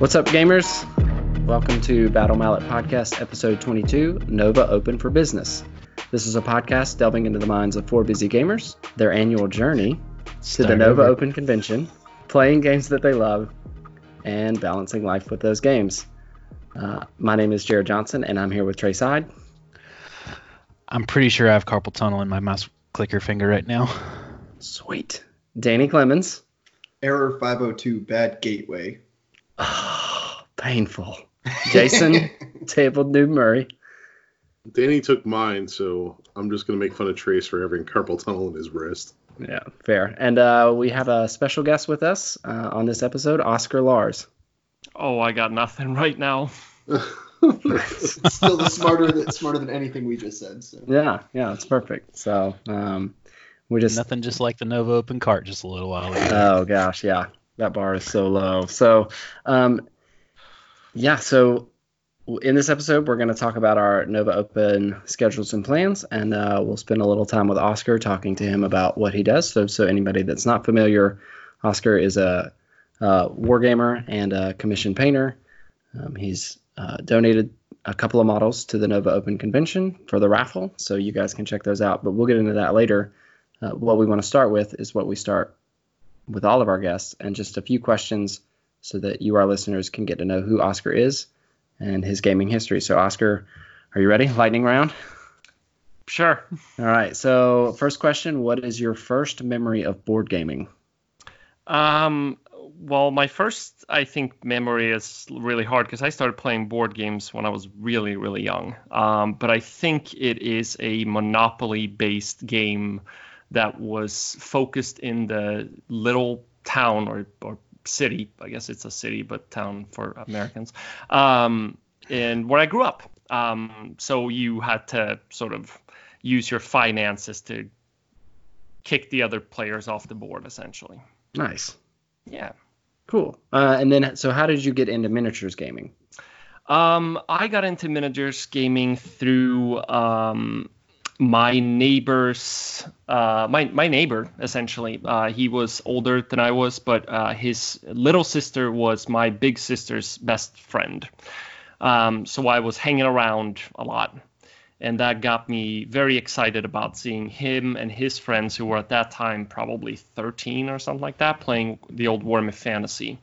What's up, gamers? Welcome to Battle Mallet Podcast, episode 22 Nova Open for Business. This is a podcast delving into the minds of four busy gamers, their annual journey to Start the Nova over. Open convention, playing games that they love, and balancing life with those games. Uh, my name is Jared Johnson, and I'm here with Trey Side. I'm pretty sure I have carpal tunnel in my mouse clicker finger right now. Sweet. Danny Clemens. Error 502, bad gateway. Oh, painful. Jason Tabled Noob Murray. Danny took mine, so I'm just gonna make fun of Trace for having carpal tunnel in his wrist. Yeah, fair. And uh, we have a special guest with us uh, on this episode, Oscar Lars. Oh, I got nothing right now. Still the smarter than smarter than anything we just said. So Yeah, yeah, it's perfect. So um, we just Nothing just like the Nova Open cart just a little while ago. oh gosh, yeah, that bar is so low. So um, yeah, so in this episode we're going to talk about our Nova Open schedules and plans, and uh, we'll spend a little time with Oscar talking to him about what he does. So so anybody that's not familiar, Oscar is a, uh wargamer and a commission painter. Um, he's uh, donated a couple of models to the Nova Open convention for the raffle, so you guys can check those out. But we'll get into that later. Uh, what we want to start with is what we start with all of our guests, and just a few questions so that you, our listeners, can get to know who Oscar is and his gaming history. So, Oscar, are you ready? Lightning round. Sure. All right. So, first question: What is your first memory of board gaming? Um, well, my first, I think, memory is really hard because I started playing board games when I was really, really young. Um, but I think it is a Monopoly-based game that was focused in the little town or, or city. I guess it's a city, but town for Americans. Um, and where I grew up. Um, so you had to sort of use your finances to kick the other players off the board, essentially. Nice. Yeah. Cool. Uh, and then, so how did you get into miniatures gaming? Um, I got into miniatures gaming through um, my neighbor's, uh, my my neighbor essentially. Uh, he was older than I was, but uh, his little sister was my big sister's best friend. Um, so I was hanging around a lot, and that got me very excited about seeing him and his friends, who were at that time probably 13 or something like that, playing the old Warhammer Fantasy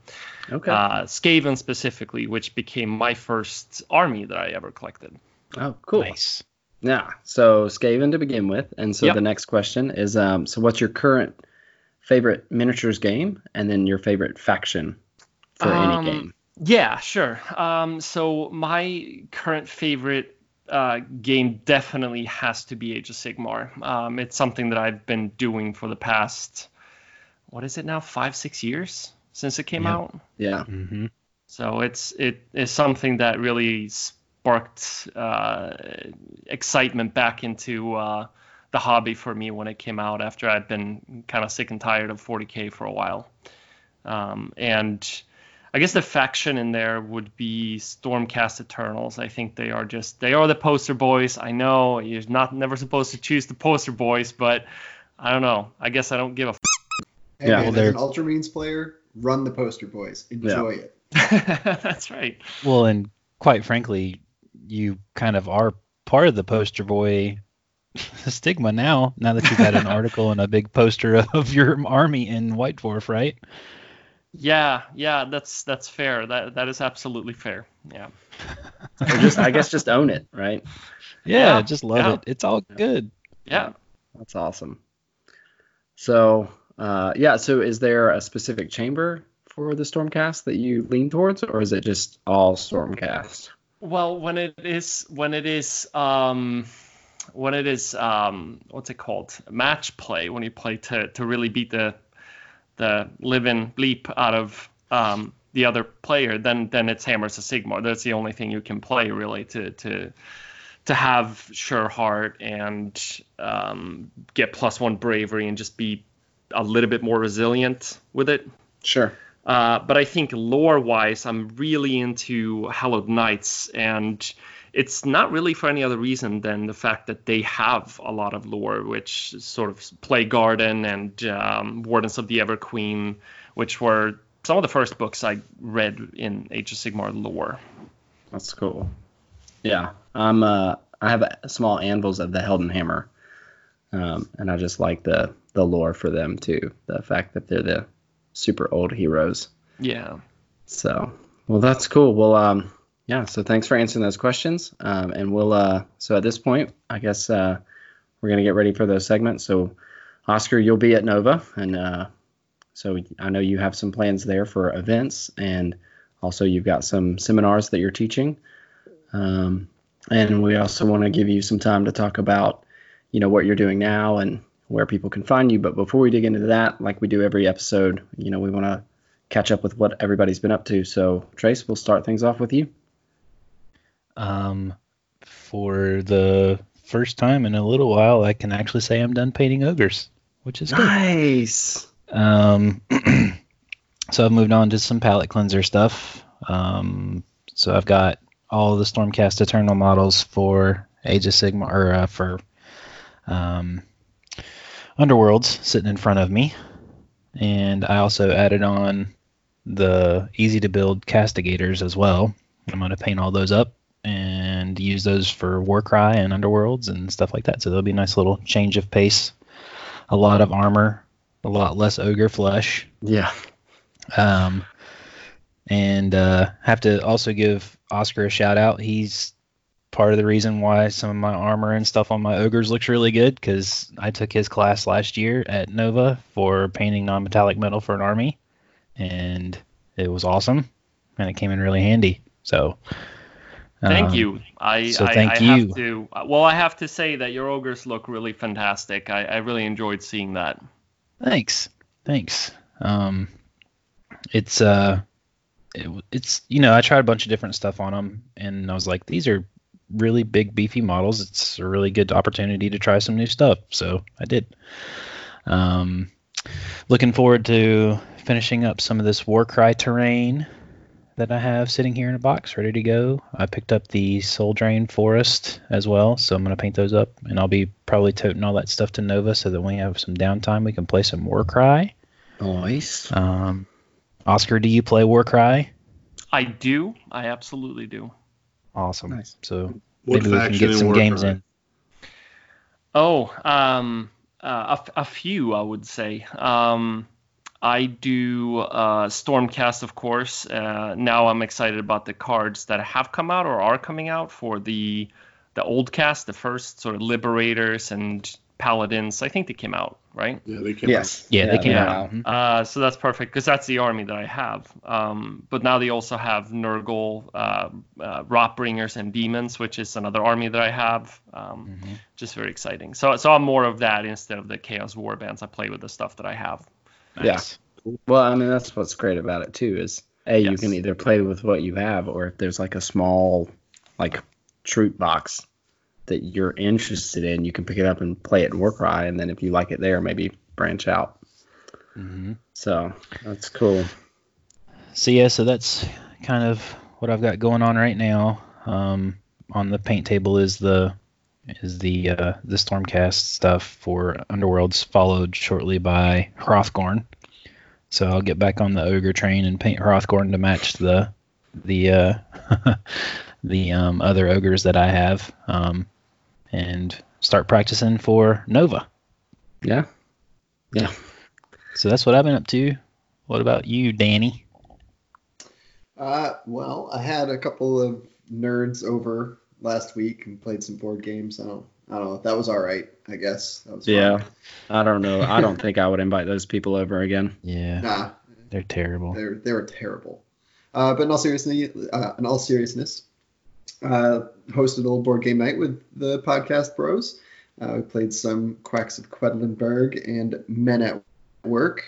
Okay. uh, Skaven specifically, which became my first army that I ever collected. oh, cool. Nice. Yeah. So Skaven to begin with, and so Yep. the next question is, um, so what's your current favorite miniatures game, and then your favorite faction for Um, any game? Yeah, sure. Um, so my current favorite uh, game definitely has to be Age of Sigmar. Um, it's something that I've been doing for the past, what is it now, five, six years since it came Yeah. out. Yeah. hmm So it's it is something that really sparked uh, excitement back into uh, the hobby for me when it came out after I'd been kind of sick and tired of 40k for a while. Um, and I guess the faction in there would be Stormcast Eternals. I think they are just they are the poster boys. I know you're not never supposed to choose the poster boys, but I don't know. I guess I don't give a. F- hey, Yeah, man, well, as they're- an Ultramarines player, run the poster boys. Enjoy it. That's right. Well, and quite frankly, you kind of are part of the poster boy stigma now. Now that you've had an article and a big poster of your army in White Dwarf, right? Yeah, yeah, that's that's fair. That that is absolutely fair. Yeah. Or just, I guess, just own it, right? Yeah, Yeah, just love yeah. it. It's all good. Yeah. That's awesome. So, uh, yeah. So, is there a specific chamber for the Stormcast that you lean towards, or is it just all Stormcast? Well, when it is when it is um when it is um what's it called? Match play when you play to to really beat the the living bleep out of um the other player, then then it's Hammers of Sigmar. That's the only thing you can play really to to to have sure heart and um, get plus one bravery and just be a little bit more resilient with it. Sure. Uh, but I think lore wise, I'm really into Hallowed Knights, and it's not really for any other reason than the fact that they have a lot of lore, which sort of Plague Garden and um, Wardens of the Everqueen, which were some of the first books I read in Age of Sigmar lore. That's cool. Yeah, I'm. Uh, I have small anvils of the Heldenhammer, um, and I just like the the lore for them too. The fact that they're the super old heroes. Yeah. So, well, that's cool. Well, um, yeah. So thanks for answering those questions. Um, and we'll. Uh, so at this point, I guess uh, we're gonna get ready for those segments. So, Oscar, you'll be at Nova, and uh, so I know you have some plans there for events, and also you've got some seminars that you're teaching. Um, and we also want to give you some time to talk about, you know, what you're doing now and where people can find you. But before we dig into that, like we do every episode, you know, we want to catch up with what everybody's been up to. So, Trace, we'll start things off with you. Um, for the first time in a little while, I can actually say I'm done painting ogres, which is good. Nice. Um, so I've moved on to some palette cleanser stuff. Um, so I've got all the Stormcast Eternal models for Age of Sigmar or uh, for um, Underworlds sitting in front of me, and I also added on the easy to build castigators as well. I'm going to paint all those up and use those for Warcry and Underworlds and stuff like that. So there'll be a nice little change of pace. A lot of armor, a lot less ogre flesh. Yeah. Um, and uh, have to also give Oscar a shout out. He's part of the reason why some of my armor and stuff on my ogres looks really good because I took his class last year at Nova for painting non-metallic metal for an army, and it was awesome, and it came in really handy. So. Thank um, you. I, so I, thank I you. have to. Well, I have to say that your ogres look really fantastic. I, I really enjoyed seeing that. Thanks. Thanks. Um, it's uh, it, it's you know I tried a bunch of different stuff on them, and I was like, these are really big beefy models. It's a really good opportunity to try some new stuff, so I did. Um, looking forward to finishing up some of this Warcry terrain that I have sitting here in a box, ready to go. I picked up the Souldrain Forest as well, so I'm gonna paint those up, and I'll be probably toting all that stuff to Nova so that when we have some downtime, we can play some Warcry. Nice. Um, Oscar, do you play Warcry? I do. I absolutely do. Awesome. Nice. So What maybe we can get some games Warcry? in. Oh, um, uh, a, f- a few, I would say. Um, I do uh, Stormcast, of course. Uh, now I'm excited about the cards that have come out or are coming out for the the old cast, the first sort of Liberators and Paladins. I think they came out, right? Yeah, they came Yes. Yeah, they came they're out. Uh, so that's perfect because that's the army that I have. Um, but now they also have Nurgle, uh, uh, Rotbringers, and Demons, which is another army that I have. Um, Mhm. Just very exciting. So, so I'm more of that instead of the Chaos Warbands. I play with the stuff that I have. Yeah. Well, I mean, that's what's great about it too. Is a you can either play with what you have, or if there's like a small, like troop box that you're interested in, you can pick it up and play it in Warcry, and then if you like it there, maybe branch out. hmm So that's cool. So yeah, so that's kind of what I've got going on right now. Um, on the paint table is the is the uh, the Stormcast stuff for Underworlds, followed shortly by Hrothgorn. So I'll get back on the ogre train and paint Hrothgorn to match the the uh, the um, other ogres that I have, um, and start practicing for Nova. Yeah. Yeah. So that's what I've been up to. What about you, Danny? Uh, well, I had a couple of nerds over last week and played some board games. I don't, I don't know. That was all right, I guess. That was. Yeah. I don't know. I don't think I would invite those people over again. Yeah, Nah, they're terrible. They're they were terrible. Uh, but in all seriousness, uh, in all seriousness, uh, hosted a little board game night with the podcast bros. Uh, we played some Quacks of Quedlinburg and Men at Work,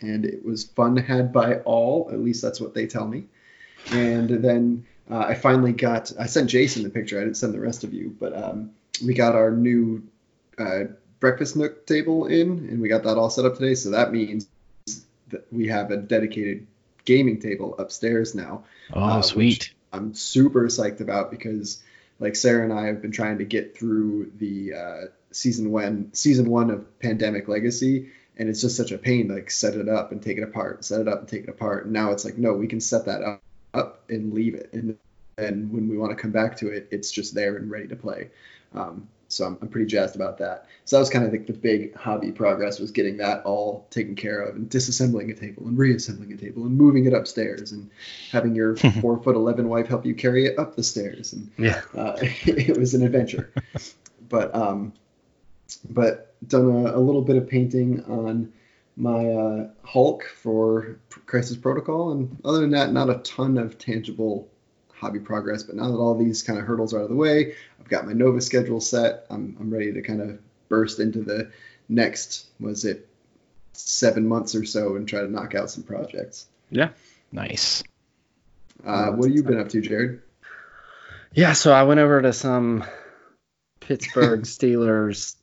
and it was fun had by all. At least that's what they tell me. And then uh, I finally got. I sent Jason the picture. I didn't send the rest of you, but um, we got our new uh, breakfast nook table in, and we got that all set up today. So that means that we have a dedicated gaming table upstairs now. Oh, uh, sweet. which I'm super psyched about because like Sarah and I have been trying to get through the uh, season one season one of Pandemic Legacy and it's just such a pain to like set it up and take it apart, set it up and take it apart. And now it's like, no, we can set that up, up and leave it, and then when we want to come back to it, it's just there and ready to play. Um, so I'm, I'm pretty jazzed about that. So that was kind of like the big hobby progress was getting that all taken care of and disassembling a table and reassembling a table and moving it upstairs and having your four foot eleven wife help you carry it up the stairs and Yeah. uh, it was an adventure. but um, but done a, a little bit of painting on my uh, Hulk for Crisis Protocol, and other than that, not a ton of tangible hobby progress. But now that all these kind of hurdles are out of the way, I've got my Nova schedule set. I'm I'm ready to kind of burst into the next was it seven months or so and try to knock out some projects. Yeah. Nice. Uh, what have you been up to, Jared? Yeah, so I went over to some Pittsburgh Steelers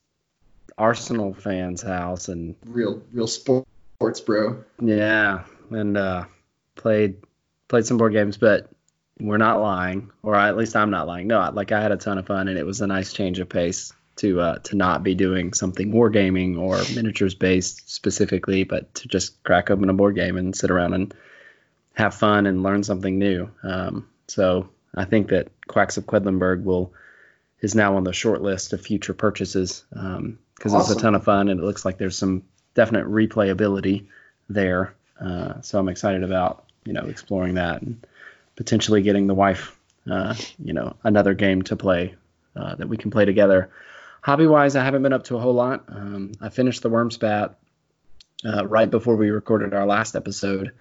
Arsenal fans' house and Real real sports bro. yeah, and uh, played played some board games, but we're not lying, or at least I'm not lying. No, I- like I had a ton of fun, and it was a nice change of pace to uh, to not be doing something wargaming or miniatures based specifically, but to just crack open a board game and sit around and have fun and learn something new. Um, so I think that Quacks of Quedlinburg will is now on the short list of future purchases because it's Awesome. a ton of fun and it looks like there's some definite replayability there. Uh, so I'm excited about you know exploring that and potentially getting the wife uh, you know another game to play uh, that we can play together. Hobby wise, I haven't been up to a whole lot. Um, I finished the Wurmspat uh, right before we recorded our last episode.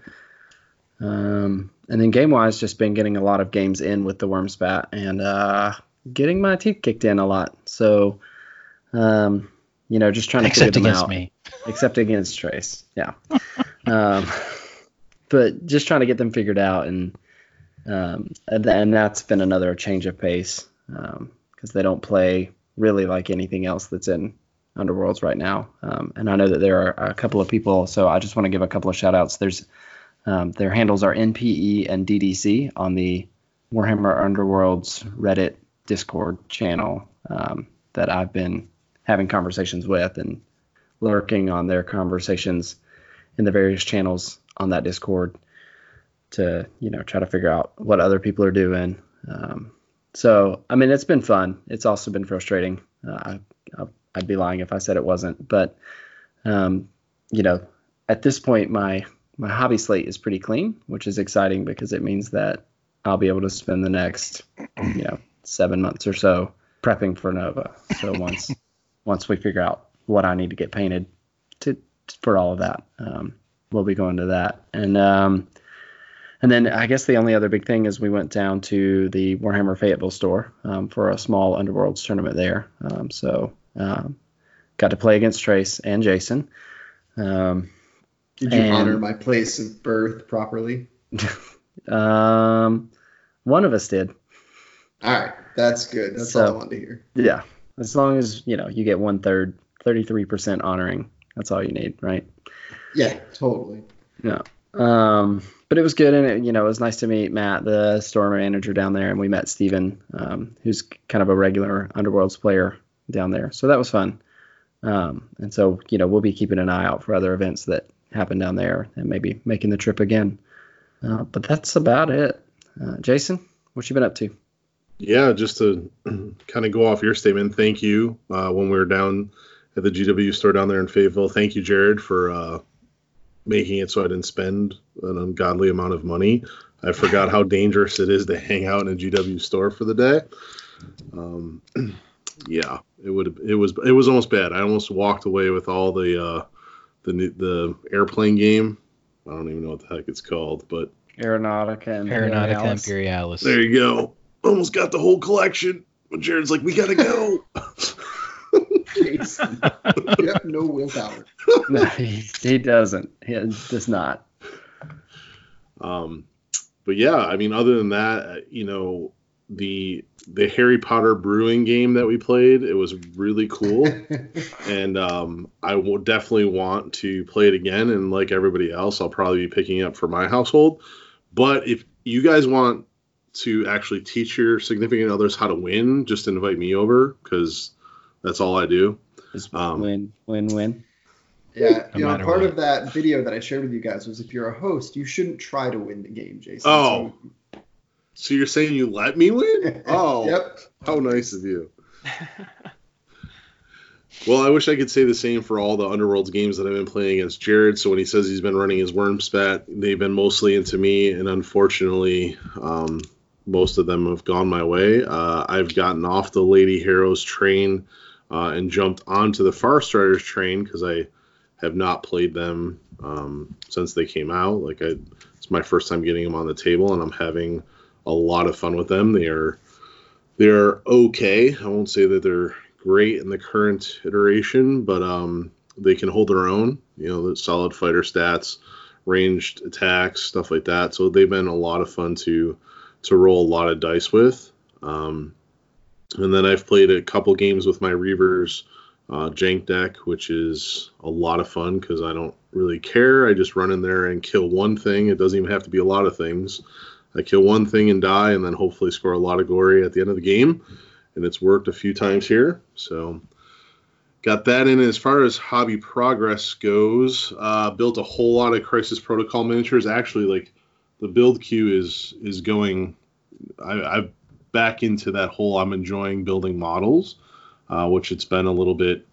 Um, and then game wise, just been getting a lot of games in with the Wurmspat and uh, getting my teeth kicked in a lot. So, um, you know, just trying to Except figure them against out me. except against Trace. Yeah. um, but just trying to get them figured out, and um, and, that's been another change of pace because they don't play really like anything else that's in Underworlds right now. Um, and I know that there are a couple of people, so I just want to give a couple of shout outs. There's um, their handles are NPE and DDC on the Warhammer Underworlds Reddit Discord channel um, that I've been having conversations with and lurking on their conversations in the various channels on that Discord to you know try to figure out what other people are doing. Um, so I mean it's been fun. It's also been frustrating. Uh, I, I'd be lying if I said it wasn't. But um, you know at this point my my hobby slate is pretty clean, which is exciting because it means that I'll be able to spend the next you know seven months or so prepping for Nova. So once once we figure out what I need to get painted to for all of that. Um, we'll be going to that, and um, and then I guess the only other big thing is we went down to the Warhammer Fayetteville store um, for a small Underworlds tournament there. Um, so um, got to play against Trace and Jason. Um, Did you And- honor my place of birth properly? um, one of us did. All right, that's good. That's So- all I wanted to hear. Yeah, as long as you know you get one third, thirty three percent honoring. That's all you need, right? Yeah, totally. Yeah. Um, but it was good, and it, you know, it was nice to meet Matt, the store manager down there, and we met Steven, um, who's kind of a regular Underworlds player down there. So that was fun. Um, and so you know, we'll be keeping an eye out for other events that happen down there, and maybe making the trip again. Uh, but that's about it. Uh, Jason, what you been up to? Yeah, just to kind of go off your statement, thank you. Uh, when we were down at the GW store down there in Fayetteville, thank you, Jared, for uh, making it so I didn't spend an ungodly amount of money. I forgot how dangerous it is to hang out in a GW store for the day. Um, yeah, it would it was it was almost bad. I almost walked away with all the uh, the the airplane game. I don't even know what the heck it's called, but Aeronautica and Aeronautica Imperialis. Imperialis. there you go. Almost got the whole collection. But Jared's like, we gotta go. Jason, you have no willpower. no, he, he doesn't. He does not. um, but yeah, I mean, other than that, uh, you know, the the Harry Potter brewing game that we played, it was really cool, and um, I will definitely want to play it again. And like everybody else, I'll probably be picking it up for my household. But if you guys want to actually teach your significant others how to win, just invite me over because that's all I do. Just Um, win, win, win. Yeah, No you know, part what. of that video that I shared with you guys was if you're a host, you shouldn't try to win the game, Jason. Oh. So you're saying you let me win? Oh, yep. how nice of you. Well, I wish I could say the same for all the Underworlds games that I've been playing against Jared. So when he says he's been running his Wurmspat, they've been mostly into me, and unfortunately, um, most of them have gone my way. Uh, I've gotten off the Lady Harrow's train uh, and jumped onto the Farstriders train because I have not played them um, since they came out. Like I, it's my first time getting them on the table, and I'm having a lot of fun with them. They are they're okay. I won't say that they're great in the current iteration, but um, they can hold their own. You know, solid fighter stats, ranged attacks, stuff like that. So they've been a lot of fun to to roll a lot of dice with. Um, and then I've played a couple games with my Reavers uh, Jank deck, which is a lot of fun because I don't really care. I just run in there and kill one thing. It doesn't even have to be a lot of things. I kill one thing and die, and then hopefully score a lot of glory at the end of the game. And it's worked a few times here. So got that in. As far as hobby progress goes, uh, built a whole lot of Crisis Protocol miniatures. Actually, like the build queue is is going. I, I'm back into that whole. I'm enjoying building models, uh, which it's been a little bit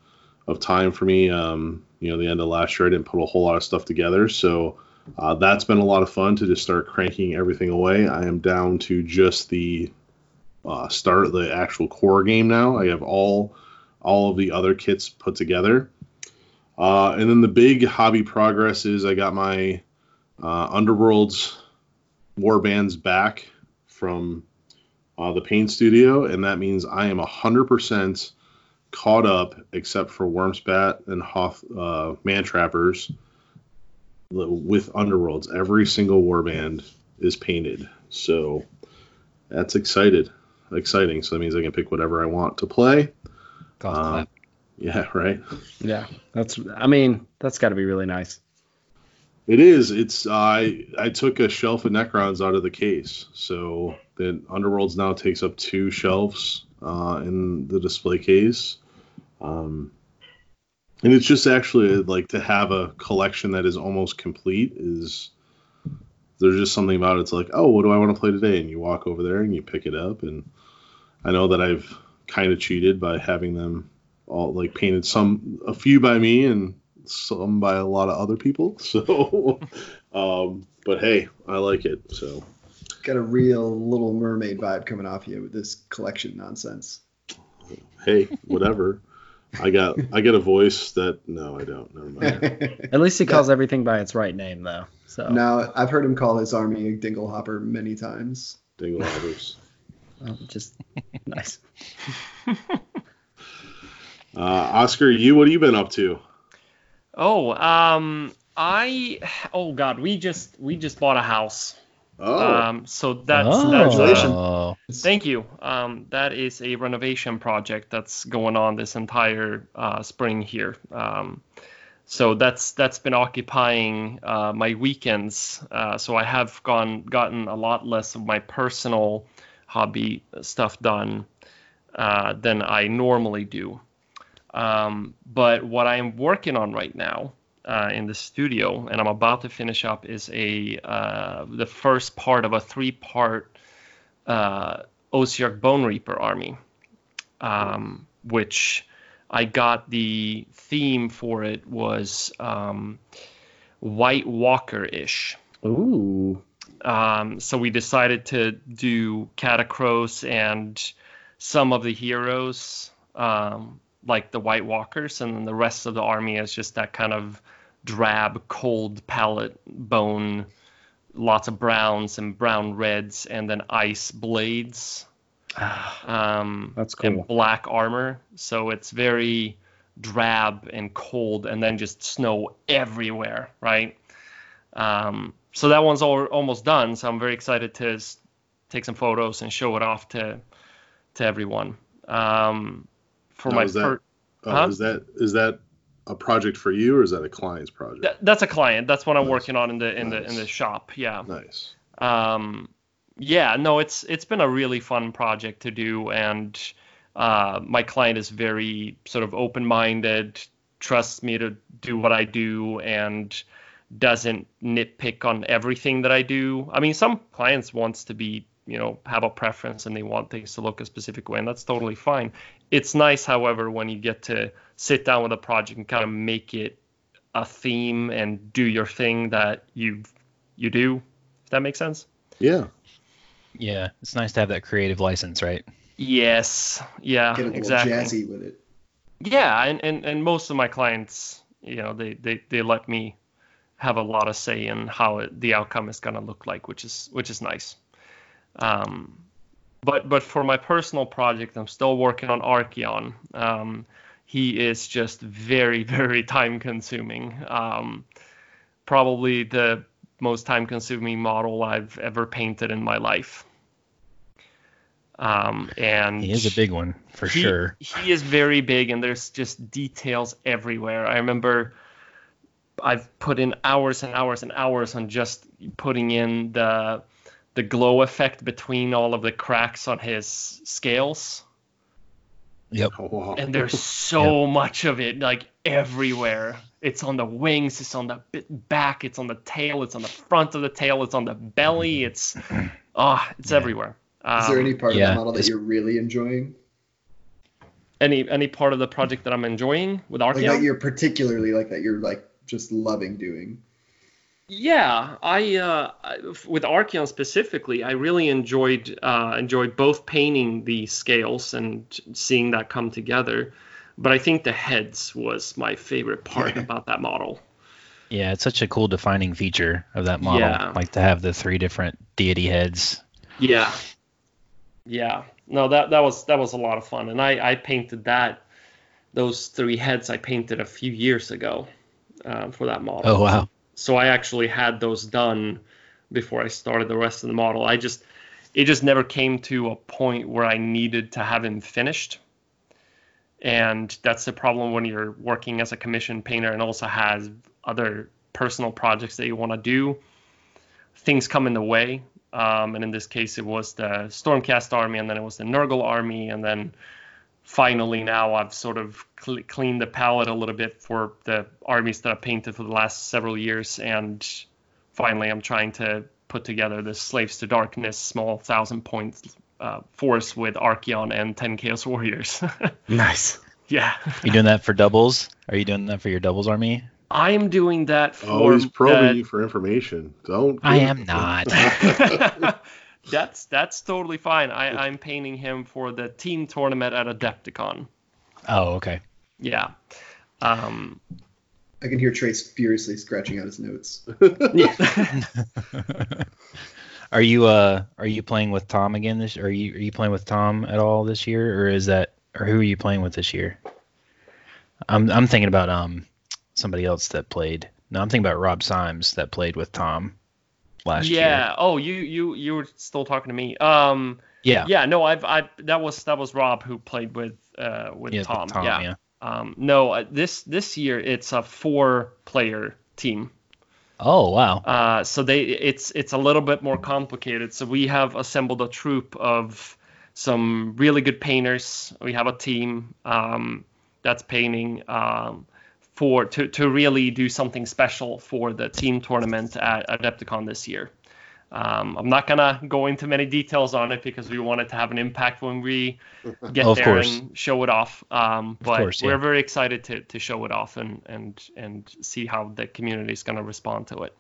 of time for me. Um, you know, the end of last year, I didn't put a whole lot of stuff together, so uh, that's been a lot of fun to just start cranking everything away. I am down to just the uh, start the actual core game now. I have all all of the other kits put together. Uh, and then the big hobby progress is I got my uh, Underworlds warbands back from uh, the Paint Studio, and that means I am 100% caught up except for Wurmspat and Hoth uh, Man Trappers with Underworlds. Every single warband is painted, so that's excited, exciting. So that means I can pick whatever I want to play. Um. Yeah, right. Yeah, that's. I mean, that's got to be really nice. It is. It's I I took a shelf of Necrons out of the case, so the Underworlds now takes up two shelves uh, in the display case. Um, and it's just actually like to have a collection that is almost complete is there's just something about it. It's like, oh, what do I want to play today? And you walk over there and you pick it up. And I know that I've kind of cheated by having them all like painted some a few by me and some by a lot of other people. So, um, but hey, I like it. So Got a real Little Mermaid vibe coming off you with this collection nonsense. hey, whatever. I got I get a voice that no, I don't. Never mind. At least he calls everything by its right name, though. So now, I've heard him call his army a dinglehopper many times. Dingle hoppers. oh, just nice. Uh, Oscar, you what have you been up to? Oh, um, I oh god, we just we just bought a house. Oh, Um, so that's oh. that's Congratulations. Thank you. Um, that is a renovation project that's going on this entire uh, spring here. Um, so that's that's been occupying uh, my weekends. Uh, so I have gone gotten a lot less of my personal hobby stuff done uh, than I normally do. Um, but what I'm working on right now uh, in the studio, and I'm about to finish up, is a uh, the first part of a three-part uh, Ossiarch Bonereaper army, um, which I got the theme for it was um, White Walker-ish. Ooh. Um, so we decided to do Katakros and some of the heroes, um, like the White Walkers, and then the rest of the army is just that kind of drab, cold palette bone, lots of browns and brown reds, and then ice blades um, That's cool. and black armor. So it's very drab and cold, and then just snow everywhere, right? Um, so that one's all, almost done. So I'm very excited to s- take some photos and show it off to to everyone. Um, for Now, my is that- per- oh, huh? is that is that a project for you or is that a client's project? Th- that's a client. That's what I'm Nice. working on in the in the in the shop. Yeah. nice. um, yeah, no, it's it's been a really fun project to do, and uh, my client is very sort of open-minded, trusts me to do what I do and doesn't nitpick on everything that I do. I mean, some clients wants to be, you know, have a preference and they want things to look a specific way, and that's totally fine. It's nice, however, when you get to sit down with a project and kind of make it a theme and do your thing that you you do. If that makes sense. Yeah. Yeah, it's nice to have that creative license, right? Yes. Yeah. Get a little exactly. jazzy with it. Yeah, and, and, and most of my clients, you know, they, they, they let me have a lot of say in how it, the outcome is going to look like, which is which is nice. Um, but but for my personal project, I'm still working on Archaon. Um, he is just very very time consuming. Um, probably the most time consuming model I've ever painted in my life. Um, and He is a big one for he, sure. He is very big, and there's just details everywhere. I remember I've put in hours and hours and hours on just putting in the the glow effect between all of the cracks on his scales. Yep. Oh. And there's so much of it, like everywhere. It's on the wings, it's on the back, it's on the tail, it's on the front of the tail, it's on the belly, it's ah, it's Yeah. everywhere. Um, Is there any part of the model that it's- you're really enjoying? any any part of the project that I'm enjoying with Like Archaon? that you're particularly like that you're like just loving doing. Yeah, I, uh, with Archaon specifically, I really enjoyed uh, enjoyed both painting the scales and seeing that come together. But I think the heads was my favorite part about that model. Yeah, it's such a cool defining feature of that model. Yeah. Like to have the three different deity heads. Yeah, yeah. No, that that was that was a lot of fun, and I I painted that those three heads I painted a few years ago uh, for that model. Oh wow. So I actually had those done before I started the rest of the model. I just it just never came to a point where I needed to have him finished. And that's the problem when you're working as a commission painter and also has other personal projects that you want to do. Things come in the way. Um, and in this case, it was the Stormcast army, and then it was the Nurgle army, and then finally now I've sort of cl- cleaned the palette a little bit for the armies that I've painted for the last several years, and finally I'm trying to put together this Slaves to Darkness small thousand point uh, force with Archaon and 10 Chaos Warriors. Nice. yeah, You doing that for doubles? Are you doing that for your doubles army? I am doing that for Always probing you for information. Don't. I am not. that's that's totally fine. I, I'm painting him for the team tournament at Adepticon. Oh, okay. Yeah. Um, I can hear Trace furiously scratching out his notes. are you uh are you playing with Tom again this are you are you playing with Tom at all this year or is that or who are you playing with this year? I'm I'm thinking about um somebody else that played. No, I'm thinking about Rob Symes that played with Tom last year. yeah. Oh, you you you were still talking to me. Um, Yeah. yeah. No, I've I that was that was Rob who played with uh with Yeah, Tom. with Tom, yeah. yeah. Um, no, uh, this this year it's a four player team. Oh, wow. Uh, so they it's it's a little bit more complicated. So we have assembled a troop of some really good painters. We have a team um, that's painting um, for to to really do something special for the team tournament at Adepticon this year. Um, I'm not gonna go into many details on it because we want it to have an impact when we get Of there course. and show it off. Um, but course, yeah. we're very excited to, to show it off and, and and see how the community is gonna respond to it.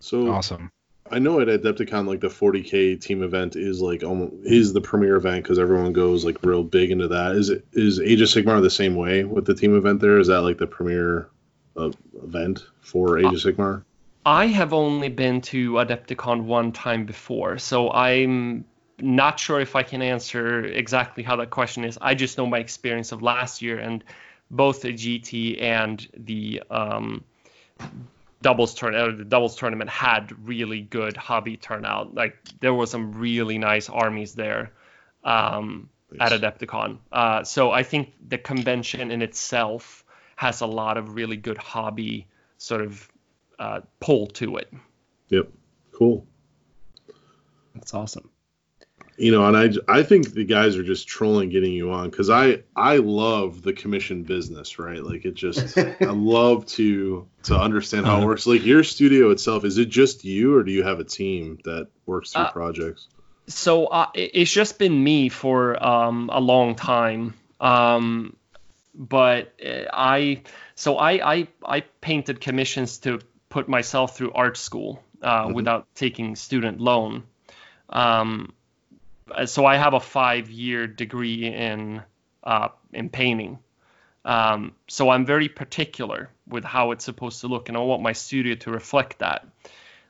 So Awesome. I know at Adepticon, like the 40k team event is like almost is the premier event because everyone goes like real big into that. Is it is Age of Sigmar the same way with the team event? There is that like the premier uh, event for Age of Sigmar. I have only been to Adepticon one time before, so I'm not sure if I can answer exactly how that question is. I just know my experience of last year, and both the GT and the um, doubles turn uh, the doubles tournament had really good hobby turnout. Like there were some really nice armies there um, at Nice. Adepticon. Uh, so I think the convention in itself has a lot of really good hobby sort of uh, pull to it. Yep, cool. That's awesome. You know, and I I think the guys are just trolling getting you on because I I love the commission business, right? Like it just I love to to understand how it works. Like your studio itself, is it just you or do you have a team that works through Uh, projects? so uh, it's just been me for um, a long time. Um, but uh, I so I, I I painted commissions to put myself through art school uh, Mhm. without taking student loan. Um, so I have a five-year degree in uh, in painting. Um, so I'm very particular with how it's supposed to look, and I want my studio to reflect that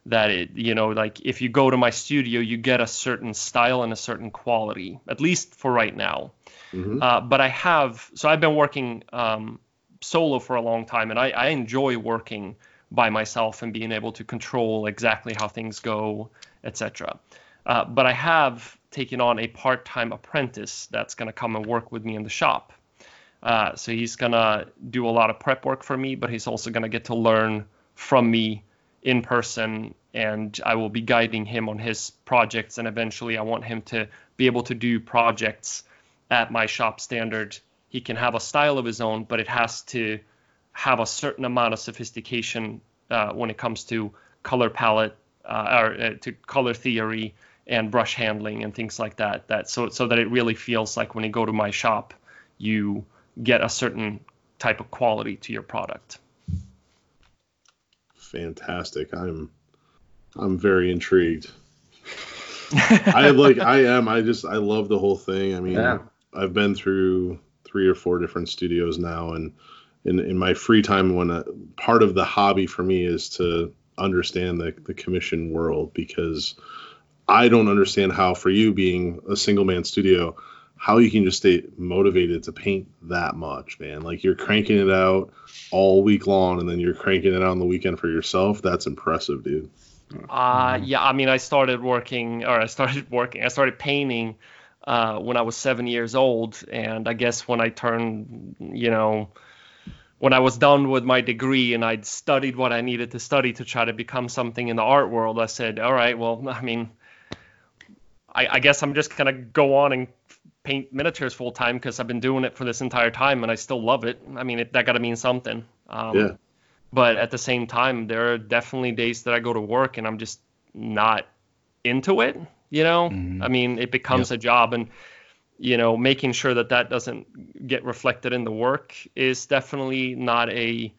that it you know like if you go to my studio you get a certain style and a certain quality at least for right now. Hmm uh, but i have so i've been working um, solo for a long time and I, I enjoy working by myself and being able to control exactly how things go etc uh, but i have taken on a part-time apprentice that's going to come and work with me in the shop uh, so he's going to do a lot of prep work for me but he's also going to get to learn from me in person and I will be guiding him on his projects and eventually I want him to be able to do projects at my shop standard. He can have a style of his own, but it has to have a certain amount of sophistication uh, when it comes to color palette uh, or uh, to color theory and brush handling and things like that. That so so that it really feels like when you go to my shop, you get a certain type of quality to your product. Fantastic. I'm I'm very intrigued. I like I am. I just I love the whole thing. I mean, Yeah. I've been through three or four different studios now, and in in my free time, when uh part of the hobby for me is to understand the the commission world because I don't understand how for you being a single man studio, how you can just stay motivated to paint that much, man. Like you're cranking it out all week long, and then you're cranking it out on the weekend for yourself. That's impressive, dude. Uh, yeah, I mean, I started working, or I started working, I started painting uh, when I was seven years old. And I guess when I turned, you know, when I was done with my degree and I'd studied what I needed to study to try to become something in the art world, I said, all right, well, I mean, I, I guess I'm just going to go on and paint miniatures full time because I've been doing it for this entire time and I still love it. I mean, it, that got to mean something. Um, Yeah. but at the same time there are definitely days that i go to work and i'm just not into it you know mm-hmm. i mean it becomes a job and you know making sure that that doesn't get reflected in the work is definitely not a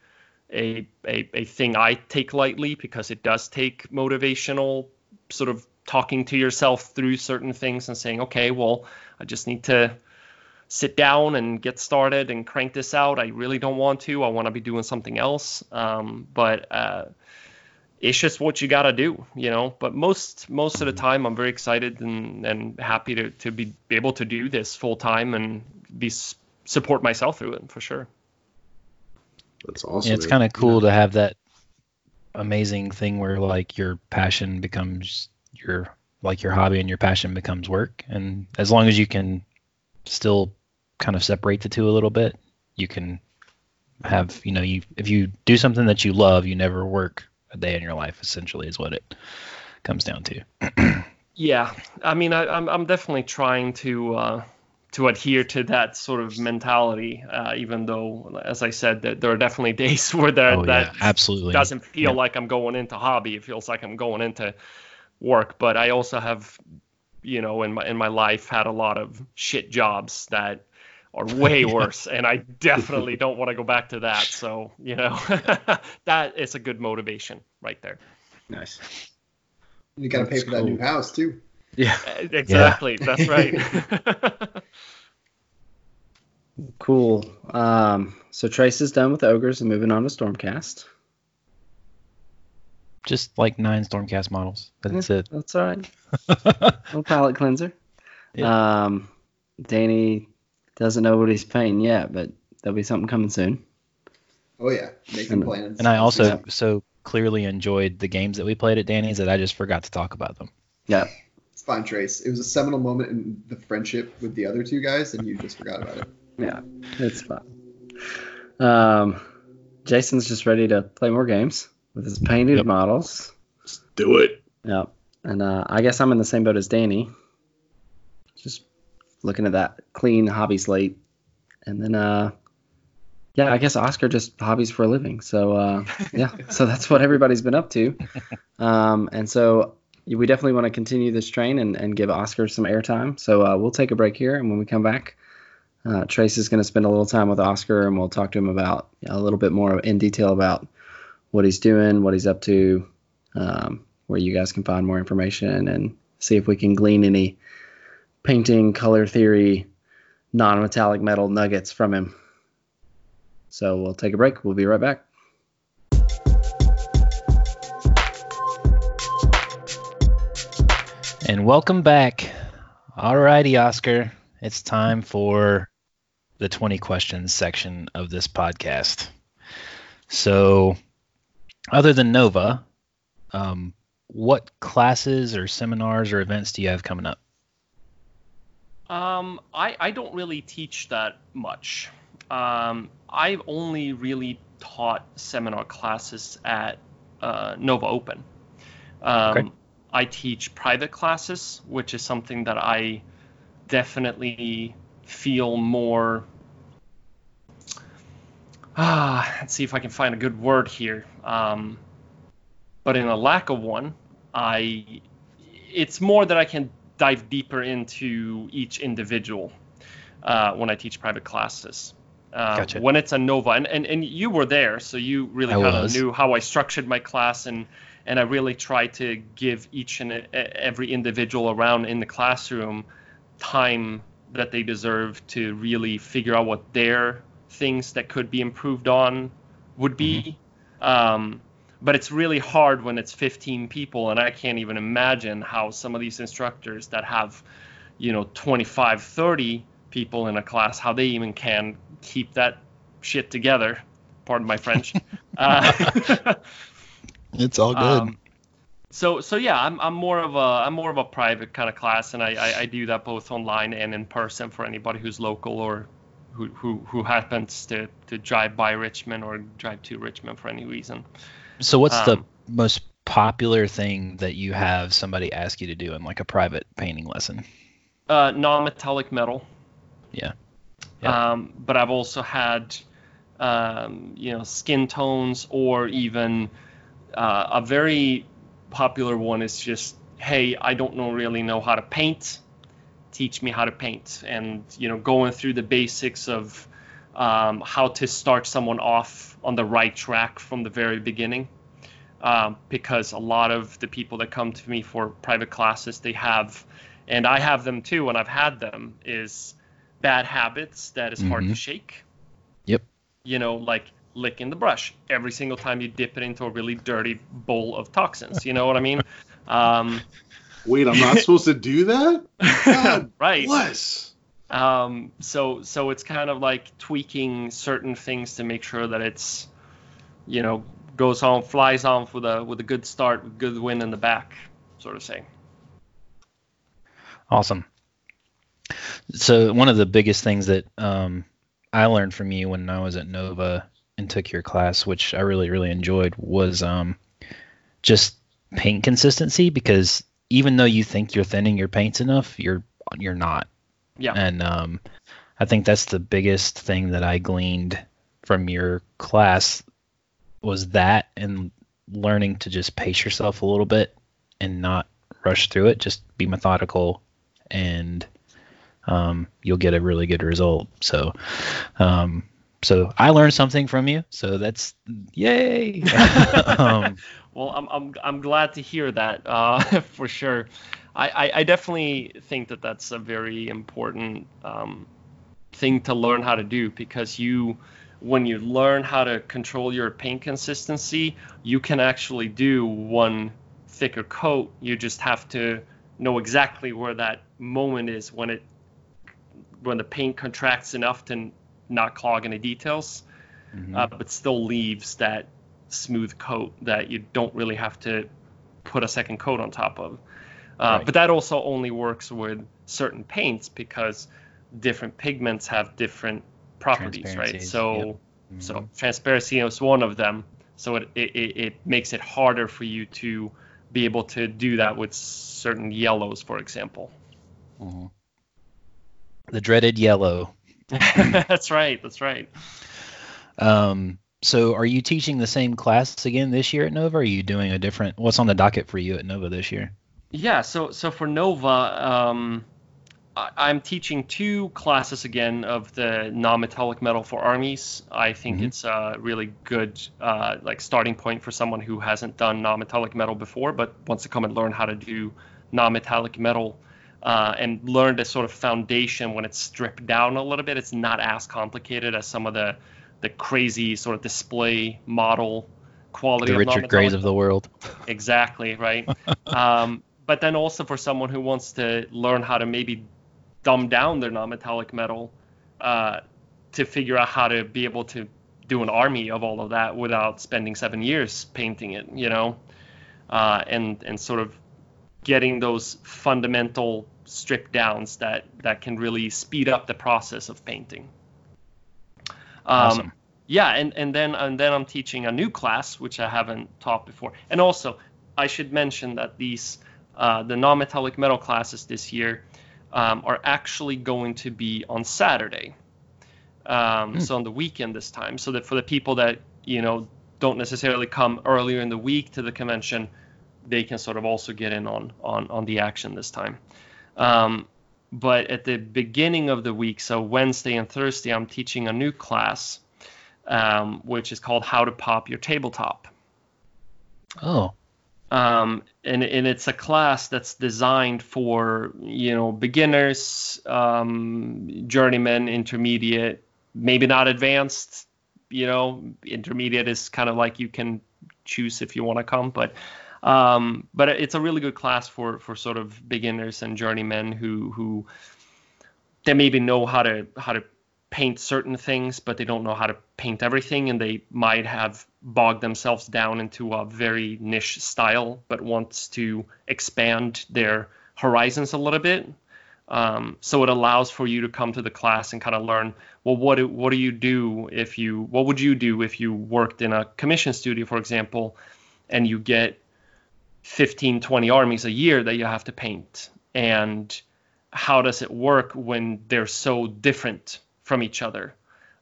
a a, a thing i take lightly because it does take motivational sort of talking to yourself through certain things and saying okay well i just need to sit down and get started and crank this out. I really don't want to. I want to be doing something else. Um, but uh, it's just what you got to do, you know. But most most of the time, I'm very excited and, and happy to, to be able to do this full time and be support myself through it for sure. That's awesome. Yeah, it's kind of cool to have that amazing thing where like your passion becomes your like your hobby and your passion becomes work and as long as you can still kind of separate the two a little bit you can have you know you if you do something that you love you never work a day in your life essentially is what it comes down to Yeah, I mean, I, I'm I'm definitely trying to uh, to adhere to that sort of mentality. Uh, even though, as I said, that there are definitely days where that oh yeah that absolutely doesn't feel Yeah. like I'm going into hobby. It feels like I'm going into work. But I also have, you know, in my in my life had a lot of shit jobs that are way worse, and I definitely don't want to go back to that. So you know, that is a good motivation right there. Nice. You got to pay That's for that new house too. Yeah. Exactly. That's right. Cool. Um, so Trace is done with ogres and moving on to Stormcast. Just like nine stormcast models that's it That's all right. Little palette cleanser. Um, Danny doesn't know what he's painting yet, but there'll be something coming soon. Oh yeah, making And- plans. and i also Yeah. so clearly enjoyed the games that we played at danny's that i just forgot to talk about them Yeah. It's fine, Trace. It was a seminal moment in the friendship with the other two guys, and you just forgot about it. Yeah. It's fun. Um, Jason's just ready to play more games with his painted Yep. models. Let's do it. Yep. And uh, I guess I'm in the same boat as Danny. just looking at that clean hobby slate, and then uh, yeah, I guess Oscar just hobbies for a living. So uh, yeah, so that's what everybody's been up to, um, and so we definitely want to continue this train and, and give Oscar some airtime. So uh, we'll take a break here, and when we come back, uh, Trace is going to spend a little time with Oscar, and we'll talk to him about a little bit more in detail about what he's doing, what he's up to, um, where you guys can find more information, and see if we can glean any painting, color theory, non-metallic metal nuggets from him. So we'll take a break. We'll be right back. And welcome back. Alrighty, Oscar. It's time for the 20 questions section of this podcast. So, other than Nova, um, what classes or seminars or events do you have coming up? Um, I, I don't really teach that much. Um, I've only really taught seminar classes at uh, Nova Open. Um, Okay. I teach private classes, which is something that I definitely feel more. Ah, let's see if I can find a good word here. Um, but in a lack of one, I it's more that I can dive deeper into each individual uh, when I teach private classes. Uh, Gotcha. When it's a Nova, and, and, and you were there, so you really kind of knew how I structured my class, and and I really tried to give each and every individual around in the classroom time that they deserve to really figure out what their things that could be improved on would be. Um, but it's really hard when it's 15 people, and I can't even imagine how some of these instructors that have, you know, 25, 30 people in a class, how they even can keep that shit together. Pardon my French. uh, It's all um, so so yeah, I'm, I'm more of a I'm more of a private kind of class, and I, I, I do that both online and in person for anybody who's local or who, who, who happens to, to drive by Richmond or drive to Richmond for any reason. so, what's the um, most popular thing that you have somebody ask you to do in like a private painting lesson? Uh, non-metallic metal. Yeah. Yeah. Um, but I've also had, um, you know, skin tones or even uh, a very popular one is just, hey, I don't know really know how to paint. Teach me how to paint, and you know, going through the basics of um, how to start someone off on the right track from the very beginning. Um, because a lot of the people that come to me for private classes, they have, and I have them too, and I've had them, is bad habits that is hard to Mhm. shake. Yep. You know, like licking the brush every single time you dip it into a really dirty bowl of toxins. You know what I mean? Um, Wait, I'm not supposed to do that? God right. bless. Um, so so it's kind of like tweaking certain things to make sure that it's, you know, goes on, flies on with a with a good start, with good win in the back, sort of thing. Awesome. So one of the biggest things that um, I learned from you when I was at Nova and took your class, which I really really enjoyed, was um, just paint consistency. Because even though you think you're thinning your paints enough, you're you're not. Yeah. And um, I think that's the biggest thing that I gleaned from your class was that and learning to just pace yourself a little bit and not rush through it. Just be methodical and um, you'll get a really good result. So, um, so I learned something from you. So that's yay. um, Well, I'm, I'm, I'm glad to hear that uh, for sure. I, I, I definitely think that that's a very important um, thing to learn how to do because you, when you learn how to control your paint consistency, you can actually do one thicker coat. You just have to know exactly where that moment is when it when the paint contracts enough to not clog any details mhm. uh, but still leaves that smooth coat that you don't really have to put a second coat on top of. Uh, Right. But that also only works with certain paints because different pigments have different properties, right? So, yep. so transparency is one of them. So it, it, it makes it harder for you to be able to do that with certain yellows, for example. Mhm. The dreaded yellow. that's right. That's right. Um, so are you teaching the same class again this year at Nova? Or are you doing a different? What's on the docket for you at Nova this year? Yeah. So so for Nova, um, I, am teaching two classes again of the non-metallic metal for armies. I think mm-hmm. it's a really good uh, like starting point for someone who hasn't done non-metallic metal before, but wants to come and learn how to do non-metallic metal. Uh, and learn the sort of foundation when it's stripped down a little bit. It's not as complicated as some of the the crazy sort of display model quality. The Richard Greys of the world. Exactly right. um, but then also for someone who wants to learn how to maybe dumb down their non-metallic metal uh, to figure out how to be able to do an army of all of that without spending seven years painting it, you know, uh, and and sort of getting those fundamental strip downs that that can really speed up the process of painting. Um, awesome. Yeah, and, and then and then I'm teaching a new class which I haven't taught before. And also, I should mention that these uh, the non-metallic metal classes this year um, are actually going to be on Saturday. Um, mm. So on the weekend this time, so that for the people that you know don't necessarily come earlier in the week to the convention, they can sort of also get in on on on the action this time. Um, but at the beginning of the week, so Wednesday and Thursday, I'm teaching a new class, um, which is called How to Pop Your Tabletop. Oh. Um, and, and it's a class that's designed for you know beginners, um, journeymen, intermediate, maybe not advanced. You know, intermediate is kind of like you can choose if you want to come, but um, but it's a really good class for for sort of beginners and journeymen who who they maybe know how to how to paint certain things, but they don't know how to paint everything, and they might have bogged themselves down into a very niche style, but wants to expand their horizons a little bit. Um, so it allows for you to come to the class and kind of learn well what do, what do you do if you what would you do if you worked in a commission studio for example and you get 15, 20 armies a year that you have to paint. And how does it work when they're so different from each other?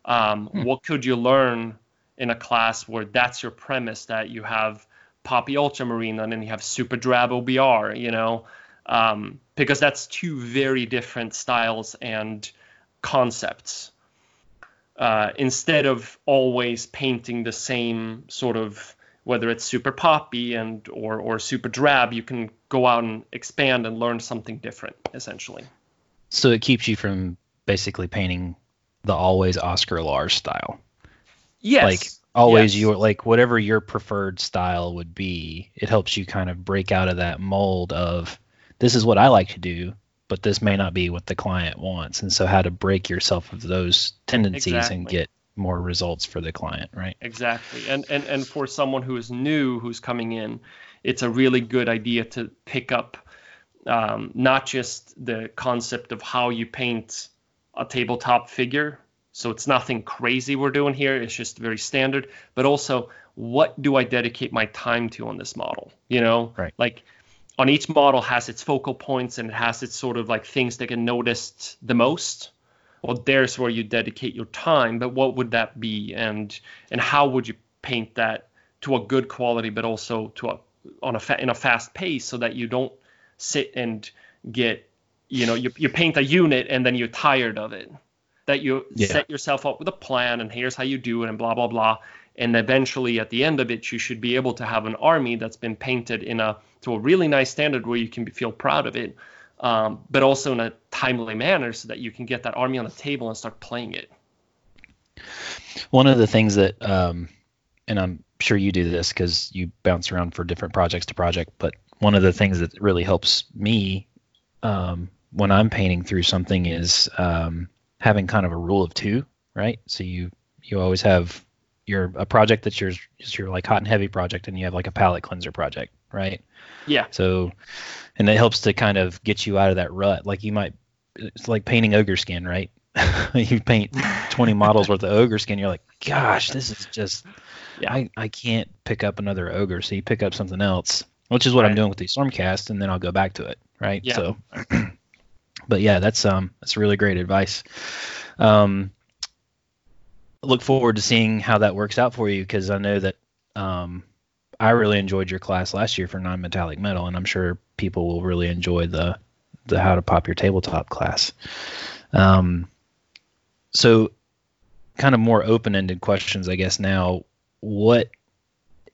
Um, hmm. What could you learn in a class where that's your premise that you have Poppy Ultramarine and then you have Super Drab OBR, you know? Um, because that's two very different styles and concepts. Uh, instead of always painting the same sort of whether it's super poppy and or or super drab, you can go out and expand and learn something different essentially. So it keeps you from basically painting the always Oscar Lars style. Yes. Like always yes. your like whatever your preferred style would be, it helps you kind of break out of that mold of this is what I like to do, but this may not be what the client wants. And so how to break yourself of those tendencies exactly. and get more results for the client, right? Exactly. And and and for someone who is new who's coming in, it's a really good idea to pick up um, not just the concept of how you paint a tabletop figure. So it's nothing crazy we're doing here. It's just very standard. But also, what do I dedicate my time to on this model? You know, right. like on each model has its focal points and it has its sort of like things that get noticed the most well there's where you dedicate your time but what would that be? And and how would you paint that to a good quality but also to a on a fa- in a fast pace so that you don't sit and get you know you, you paint a unit and then you're tired of it. That you yeah. set yourself up with a plan and here's how you do it and blah blah blah. And eventually at the end of it you should be able to have an army that's been painted in a to a really nice standard where you can feel proud of it um, but also in a timely manner so that you can get that army on the table and start playing it. One of the things that, um, and I'm sure you do this because you bounce around for different projects to project, but one of the things that really helps me um, when I'm painting through something is um, having kind of a rule of two, right? So you you always have your a project that's your your like hot and heavy project, and you have like a palette cleanser project, right? Yeah. So and it helps to kind of get you out of that rut. Like you might, it's like painting ogre skin, right? you paint 20 models worth of ogre skin, you're like, gosh, this is just. I, I can't pick up another ogre. So you pick up something else, which is what right. I'm doing with the Stormcast, and then I'll go back to it, right? Yeah. So, but yeah, that's um that's really great advice. Um, look forward to seeing how that works out for you because I know that um, I really enjoyed your class last year for non-metallic metal, and I'm sure people will really enjoy the the how to pop your tabletop class. Um, so, kind of more open-ended questions, I guess. Now, what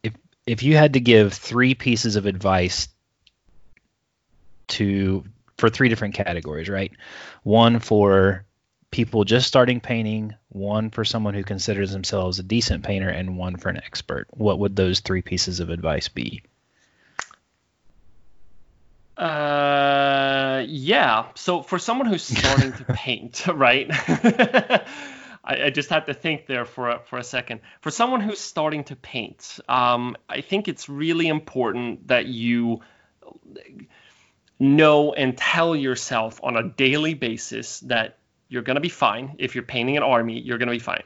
if if you had to give three pieces of advice to for three different categories, right? One for people just starting painting, one for someone who considers themselves a decent painter, and one for an expert. What would those three pieces of advice be? Uh, yeah. So for someone who's starting to paint, right? I, I, just had to think there for a, for a second. For someone who's starting to paint, um, I think it's really important that you know and tell yourself on a daily basis that you're going to be fine. If you're painting an army, you're going to be fine.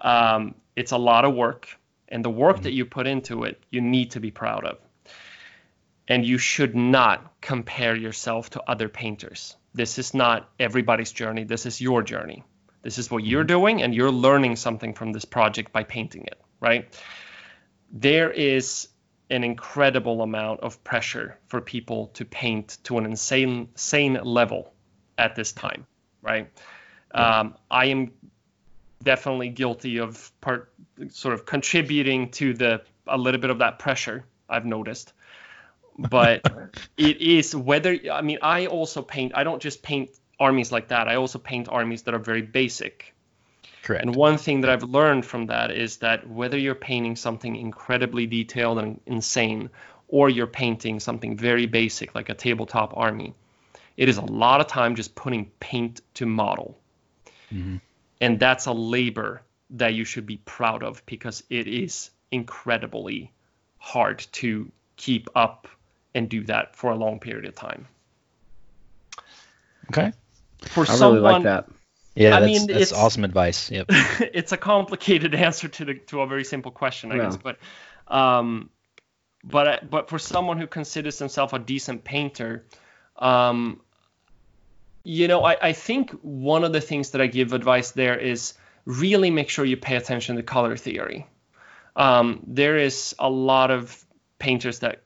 Um, it's a lot of work, and the work mm-hmm. that you put into it, you need to be proud of. And you should not compare yourself to other painters. This is not everybody's journey. This is your journey. This is what you're mm-hmm. doing, and you're learning something from this project by painting it, right? There is an incredible amount of pressure for people to paint to an insane, insane level at this time right? Um, I am definitely guilty of part sort of contributing to the a little bit of that pressure I've noticed. But it is whether I mean I also paint I don't just paint armies like that. I also paint armies that are very basic. Correct. And one thing that I've learned from that is that whether you're painting something incredibly detailed and insane or you're painting something very basic like a tabletop army, it is a lot of time just putting paint to model. Mm-hmm. And that's a labor that you should be proud of because it is incredibly hard to keep up and do that for a long period of time. Okay. For I someone, really like that. Yeah, I that's, mean, that's awesome advice. Yep. it's a complicated answer to the to a very simple question, I yeah. guess. But, um, but but for someone who considers himself a decent painter, um, you know, I, I think one of the things that I give advice there is really make sure you pay attention to color theory. Um, there is a lot of painters that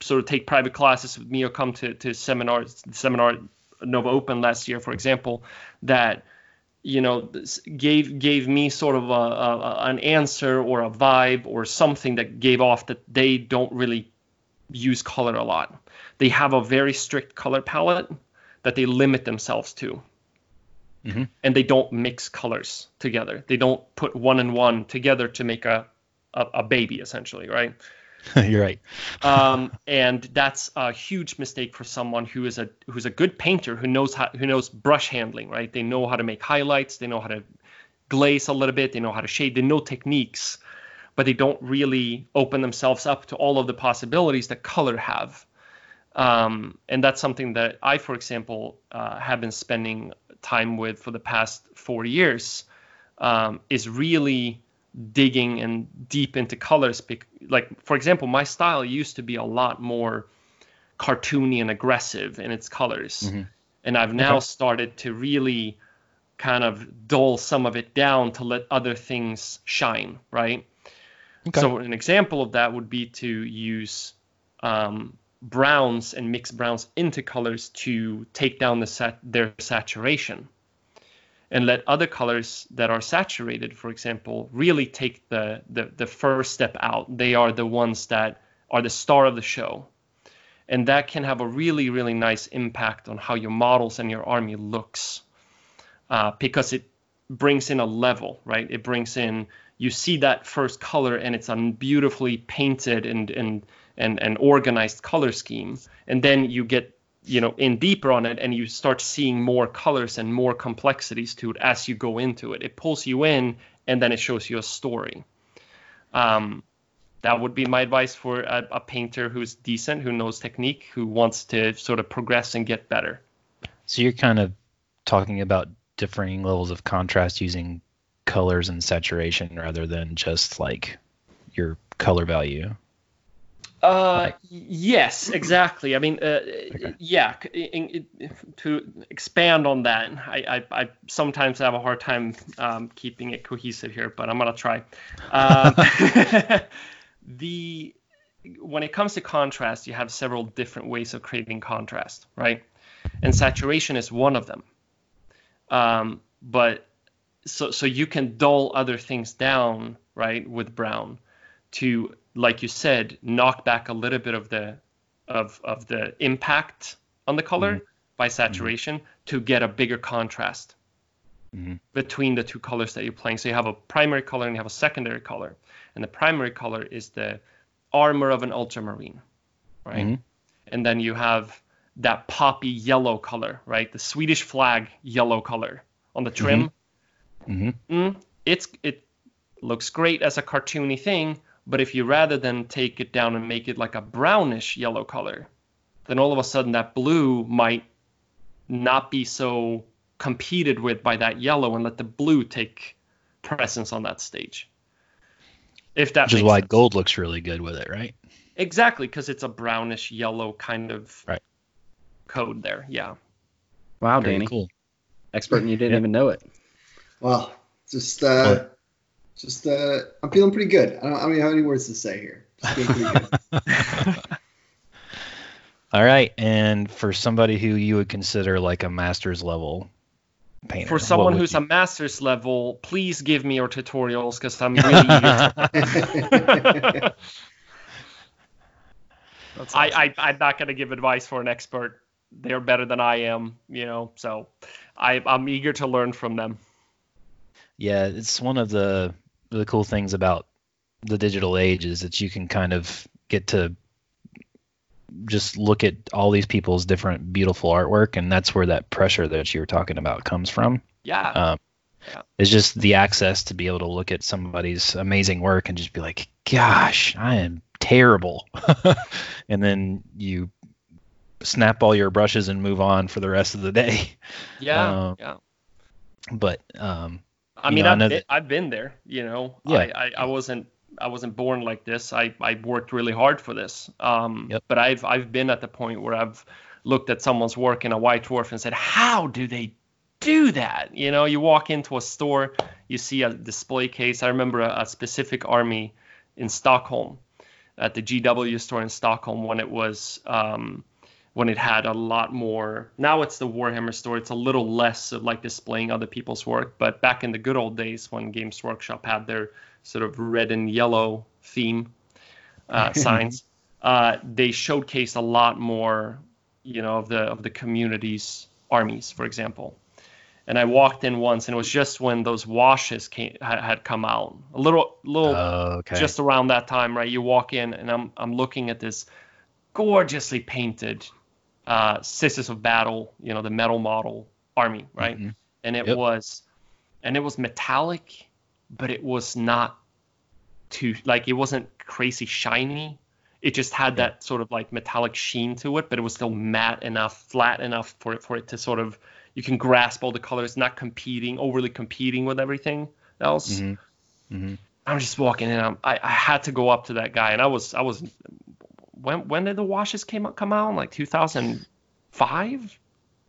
sort of take private classes with me or come to, to seminars, seminar Nova Open last year, for example, that you know gave gave me sort of a, a, an answer or a vibe or something that gave off that they don't really use color a lot. They have a very strict color palette that they limit themselves to. Mm-hmm. And they don't mix colors together. They don't put one and one together to make a, a, a baby, essentially, right? You're right. um, and that's a huge mistake for someone who is a who's a good painter who knows how who knows brush handling, right? They know how to make highlights, they know how to glaze a little bit, they know how to shade, they know techniques, but they don't really open themselves up to all of the possibilities that color have. Um, and that's something that I, for example, uh, have been spending time with for the past four years. Um, is really digging and deep into colors. Like, for example, my style used to be a lot more cartoony and aggressive in its colors, mm-hmm. and I've now okay. started to really kind of dull some of it down to let other things shine. Right. Okay. So an example of that would be to use um, browns and mix browns into colors to take down the sat- their saturation. And let other colors that are saturated for example really take the, the the first step out. They are the ones that are the star of the show. And that can have a really really nice impact on how your models and your army looks uh, because it brings in a level right? It brings in you see that first color and it's beautifully painted and and and, and organized color scheme. And then you get you know in deeper on it and you start seeing more colors and more complexities to it as you go into it. It pulls you in and then it shows you a story. Um, that would be my advice for a, a, painter who's decent, who knows technique, who wants to sort of progress and get better. So you're kind of talking about differing levels of contrast using colors and saturation rather than just like your color value. Uh, yes, exactly. I mean, uh, yeah. in- in- to expand on that, I, I, I sometimes have a hard time um, keeping it cohesive here, but I'm gonna try. Um, the when it comes to contrast, you have several different ways of creating contrast, right? And saturation is one of them. Um, but so so you can dull other things down, right, with brown to like you said, knock back a little bit of the of of the impact on the color by saturation to get a bigger contrast Mhm. between the two colors that you're playing. So you have a primary color and you have a secondary color, and the primary color is the armor of an ultramarine, right? Mhm. And then you have that poppy yellow color, right? The Swedish flag yellow color on the trim hmm mm, it's it looks great as a cartoony thing, but if you rather than take it down and make it like a brownish yellow color, then all of a sudden that blue might not be so competed with by that yellow and let the blue take presence on that stage. If that Which is why sense. gold looks really good with it, right? Exactly, because it's a brownish yellow kind of Right. code there. Yeah. Wow, Very Danny, cool. expert, and you didn't Yeah. even know it. Well, just uh, just uh, I'm feeling pretty good. I don't, I don't even have any words to say here. Just feeling pretty good. All right, and for somebody who you would consider like a master's level painter, For someone who's you- a master's level, please give me your tutorials because I'm really eager to I, I I'm not gonna give advice for an expert. They're better than I am, you know. So I I'm eager to learn from them. Yeah, it's one of the the cool things about the digital age is that you can kind of get to just look at all these people's different beautiful artwork, and that's where that pressure that you were talking about comes from. Yeah. Um, Yeah. It's just the access to be able to look at somebody's amazing work and just be like, "Gosh, I am terrible," and then you snap all your brushes and move on for the rest of the day. yeah. um, yeah. But um, I you mean, know, I've, been, I've been there. You know, Yeah. I, I, I wasn't I wasn't born like this. I, I worked really hard for this. Um, Yep. But I've I've been at the point where I've looked at someone's work in a white dwarf and said, how do they do that? You know, you walk into a store, you see a display case. I remember a, a specific army in Stockholm, at the GW store in Stockholm when it was. Um, when it had a lot more now it's the warhammer store it's a little less of like displaying other people's work but back in the good old days when games workshop had their sort of red and yellow theme uh, signs uh, they showcased a lot more you know of the of the community's armies for example. And i walked in once and it was just when those washes came had, come out. A little little oh, okay, just around that time, right? You walk in, and I'm I'm looking at this gorgeously painted uh, Sisters of Battle, you know, the metal model army, right? Mhm. And it Yep. was, and it was metallic, but it was not too like it wasn't crazy shiny. It just had Yeah. that sort of like metallic sheen to it, but it was still matte enough, flat enough for it for it to sort of you can grasp all the colors, not competing, overly competing with everything else. Mhm. Mhm. I'm just walking in. I'm, I I had to go up to that guy, and I was I was when when did the washes came out come out? Like 2005?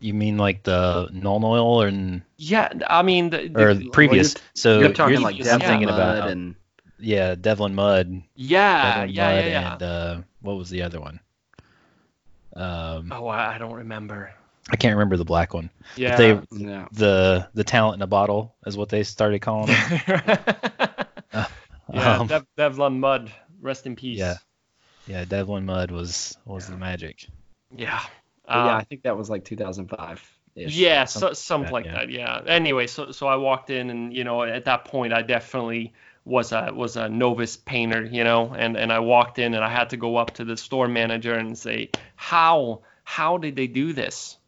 You mean like the Nuln Oil and Yeah, I mean the, the- or the previous? so You're talking like you're I'm Devil thinking Mud about and yeah, Devlan Mud, yeah Devlan yeah Mud, yeah yeah. and uh, what was the other one? Um, oh, I, I don't remember. I can't remember the black one. Yeah. they yeah. the the talent in a bottle is what they started calling it. yeah, Um, Dev, Devlan Mud, rest in peace. Yeah. Yeah, Devlan Mud was was the magic. Yeah. But yeah, Uh, I think that was like 2005. -ish. Yeah, so, something something like like that, that. Yeah. Anyway, so so I walked in, and you know, at that point, I definitely was a was a novice painter, you know, and and I walked in, and I had to go up to the store manager and say, how how did they do this?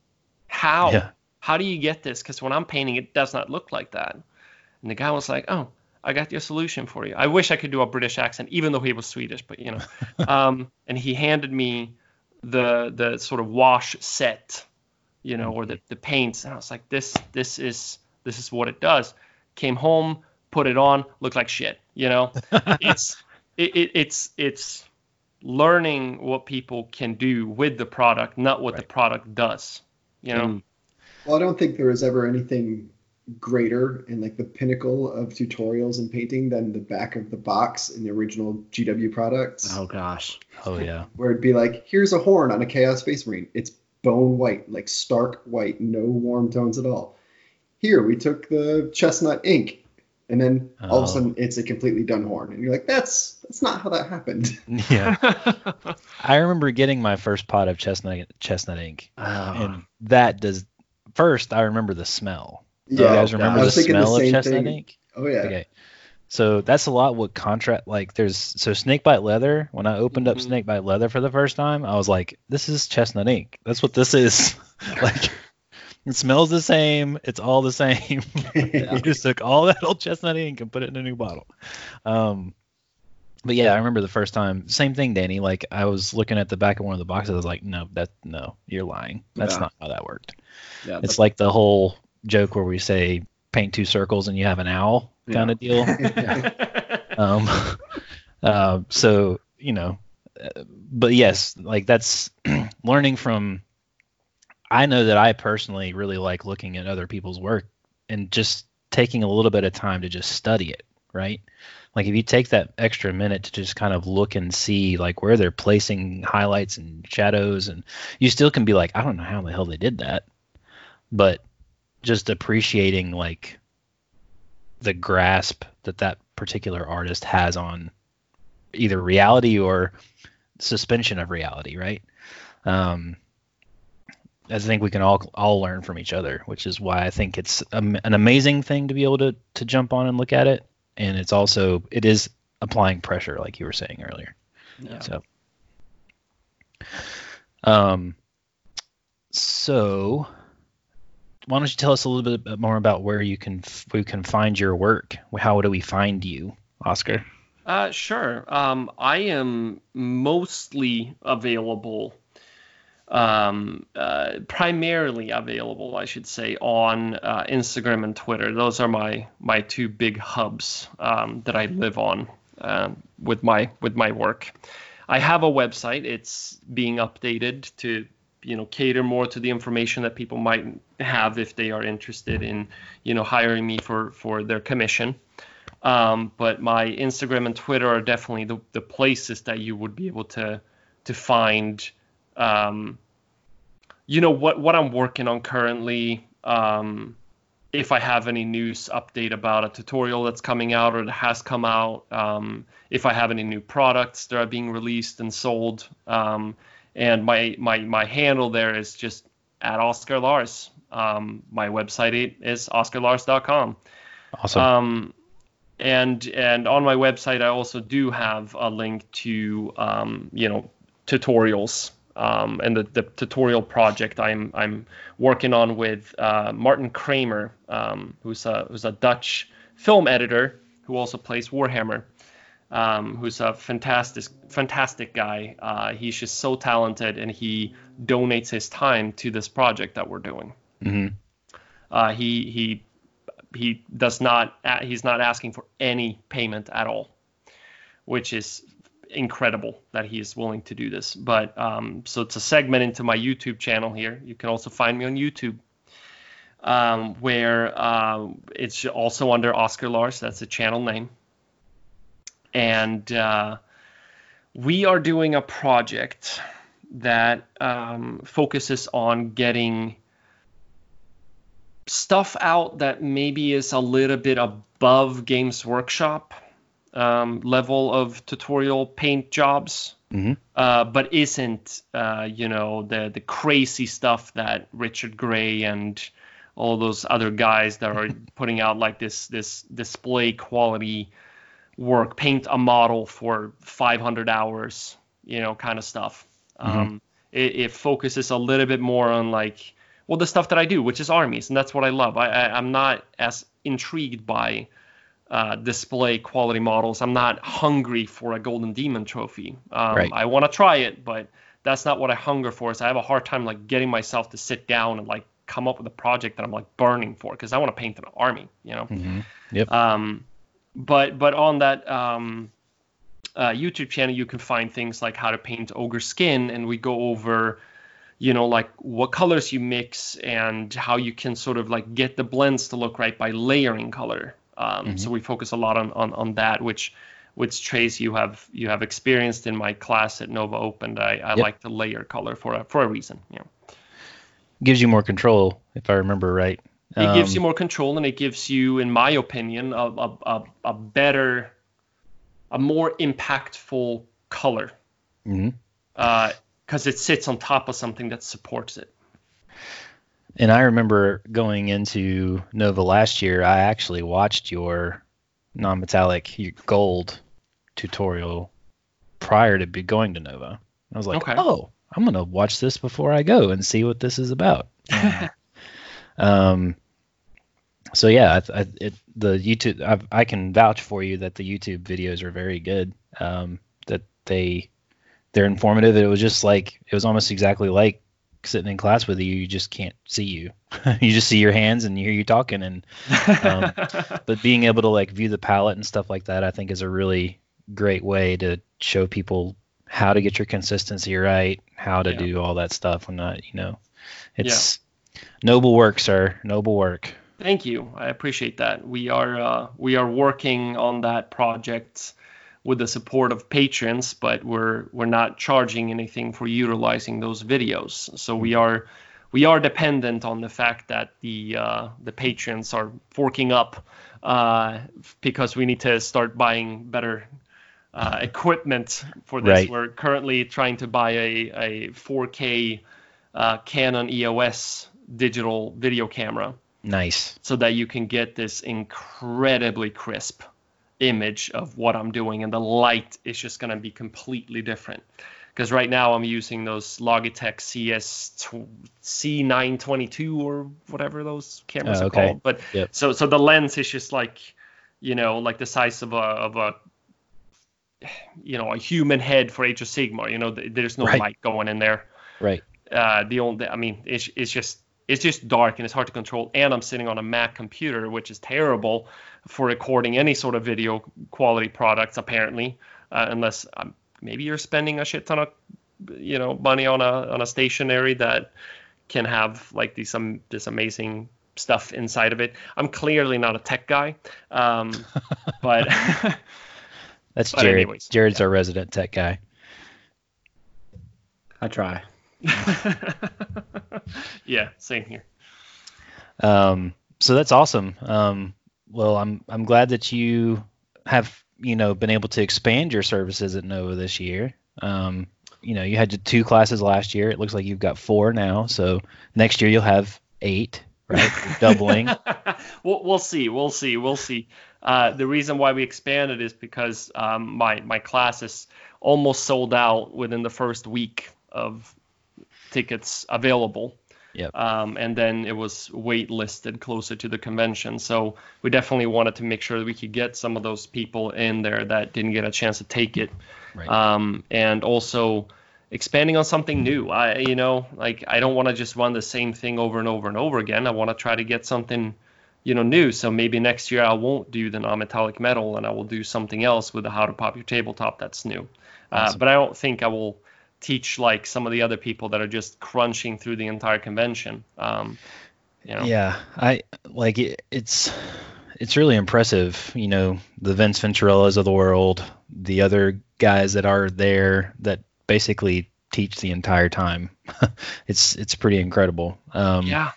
How Yeah. how do you get this? Because when I'm painting, it does not look like that. And the guy was like, oh. I got your solution for you. I wish I could do a British accent, even though he was Swedish, but you know. um, and he handed me the the sort of wash set, you know, or the, the paints. And I was like, this this is this is what it does. Came home, put it on, looked like shit. You know, it's it, it, it's it's learning what people can do with the product, not what the product does. You know. Mm. Well, I don't think there was ever anything greater and like the pinnacle of tutorials and painting than the back of the box in the original GW products, Oh gosh. Oh yeah. where it'd be like, here's a horn on a Chaos Space Marine. It's bone white, like stark white, no warm tones at all. Here, we took the chestnut ink, and then all of Oh. a sudden it's a completely done horn, and you're like, that's that's not how that happened. Yeah. I remember getting my first pot of chestnut chestnut ink, Oh. and that does. First, I remember the smell. Yeah, Do you guys remember the thinking the smell of chestnut thing. ink? Oh yeah. Okay. So that's a lot what contract like there's so snakebite leather, when I opened up Mhm. snakebite leather for the first time, I was like, this is chestnut ink. That's what this is. like it smells the same, it's all the same. I just took all that old chestnut ink and put it in a new bottle. Um but yeah, I remember the first time. Same thing, Danny. Like I was looking at the back of one of the boxes. I was like, "No, that no, you're lying. That's Yeah. not how that worked." Yeah. It's like the whole joke where we say paint two circles and you have an owl kind of deal. um, uh, so you know, uh, but yes, like that's learning from. I know that I personally really like looking at other people's work and just taking a little bit of time to just study it, right? Like if you take that extra minute to just kind of look and see like where they're placing highlights and shadows and you still can be like, I don't know how the hell they did that. But just appreciating like the grasp that that particular artist has on either reality or suspension of reality, right? Um, I think we can all all learn from each other, which is why I think it's an amazing thing to be able to to jump on and look at it, and it's also it is applying pressure, like you were saying earlier. Yeah. So, um, so why don't you tell us a little bit more about where you can we can find your work? How do we find you, Oscar? Uh, sure. Um, I am mostly available, um, uh, primarily available, I should say, on uh, Instagram and Twitter. Those are my my two big hubs um, that I live on um, with my with my work. I have a website. It's being updated to you know cater more to the information that people might have if they are interested in you know hiring me for for their commission. Um, but my Instagram and Twitter are definitely the, the places that you would be able to to find, um, you know, what what I'm working on currently. Um, if I have any news update about a tutorial that's coming out or that has come out, um, if I have any new products that are being released and sold, um, and my my my handle there is just at Oscar Lars. Um, my website is oscarlars.com. Awesome. Um, and and on my website, I also do have a link to um, you know tutorials um, and the, the tutorial project I'm I'm working on with uh, Martin Kramer, um, who's a who's a Dutch film editor who also plays Warhammer. Um, who's a fantastic fantastic guy. Uh, he's just so talented, and he donates his time to this project that we're doing. hmm Uh, he he he does not he's not asking for any payment at all, which is incredible that he is willing to do this. But um, so it's a segment into my YouTube channel here. You can also find me on YouTube, um, where uh, it's also under Oscar Lars. That's the channel name, and uh, we are doing a project that um, focuses on getting stuff out that maybe is a little bit above Games Workshop um, level of tutorial paint jobs, Mhm. uh, but isn't uh, you know the the crazy stuff that Richard Gray and all those other guys that are putting out like this this display quality work, paint a model for 500 hours, you know, kind of stuff. Um, it, it focuses a little bit more on like well the stuff that I do, which is armies, and that's what I love. I, I I'm not as intrigued by uh, display quality models. I'm not hungry for a golden demon trophy. Um, Right. I want to try it, but that's not what I hunger for. So I have a hard time like getting myself to sit down and like come up with a project that I'm like burning for because I want to paint an army, you know. hmm Um, but but on that um, uh, YouTube channel, you can find things like how to paint ogre skin, and we go over, you know, like what colors you mix and how you can sort of like get the blends to look right by layering color. Um, Mhm. So we focus a lot on, on on that, which which Trace you have you have experienced in my class at Nova Open. I, I Yep. like to layer color for a for a reason. Know. Gives you more control, if I remember right. It gives Um, you more control, and it gives you, in my opinion, a, a, a, a better, a more impactful color because it sits on top of something that supports it. And I remember going into Nova last year, I actually watched your non-metallic your gold tutorial prior to be going to Nova. I was like, Okay. oh, I'm gonna watch this before I go and see what this is about. um, so yeah, I, I, it, the YouTube I've, I can vouch for you that the YouTube videos are very good. Um, that they they're informative. It was just like it was almost exactly like sitting in class with you. You just can't see you. you just see your hands and you hear you talking. And Um, but being able to like view the palette and stuff like that, I think is a really great way to show people how to get your consistency right, how to Yeah. do all that stuff. And not, you know, it's noble work, sir. Noble work. Thank you. I appreciate that. We are uh, we are working on that project with the support of patrons, but we're we're not charging anything for utilizing those videos. So we are we are dependent on the fact that the uh, the patrons are forking up uh, because we need to start buying better uh, equipment for this. Right. We're currently trying to buy a, a 4K uh, Canon EOS digital video camera Nice. so that you can get this incredibly crisp image of what I'm doing, and the light is just going to be completely different. Because right now I'm using those Logitech CS tw- C922 or whatever those cameras Oh, are called. But Yep. so so the lens is just like, you know, like the size of a of a you know a human head for Age of Sigmar. You know, th- there's no Right. light going in there Right. uh, the only I mean it's it's just it's just dark and it's hard to control and I'm sitting on a Mac computer which is terrible for recording any sort of video quality products apparently uh, unless um, maybe you're spending a shit ton of you know money on a on a stationary that can have like these um, this amazing stuff inside of it. I'm clearly not a tech guy, um, but That's But Jared. anyways, Jared's our resident tech guy. I try. yeah, same here. Um, so that's awesome. Um, well, I'm I'm glad that you have you know been able to expand your services at Nova this year. Um, you know, you had two classes last year. It looks like you've got four now. So next year you'll have eight, right? Doubling. we'll, we'll see. We'll see. We'll see. Uh, the reason why we expanded is because um, my my class is almost sold out within the first week of tickets available. Yep. Um, and then it was wait listed closer to the convention. So we definitely wanted to make sure that we could get some of those people in there that didn't get a chance to take it. Right. Um, and also expanding on something new. I, you know, like I don't want to just run the same thing over and over and over again. I want to try to get something, you know, new. So maybe next year I won't do the non-metallic metal and I will do something else with the how to pop your tabletop that's new. Uh, but I don't think I will teach like some of the other people that are just crunching through the entire convention. Um, you know, Yeah, I like it, it's it's really impressive. You know, the Vince Venturellas of the world, the other guys that are there that basically teach the entire time. it's it's pretty incredible. Um, yeah,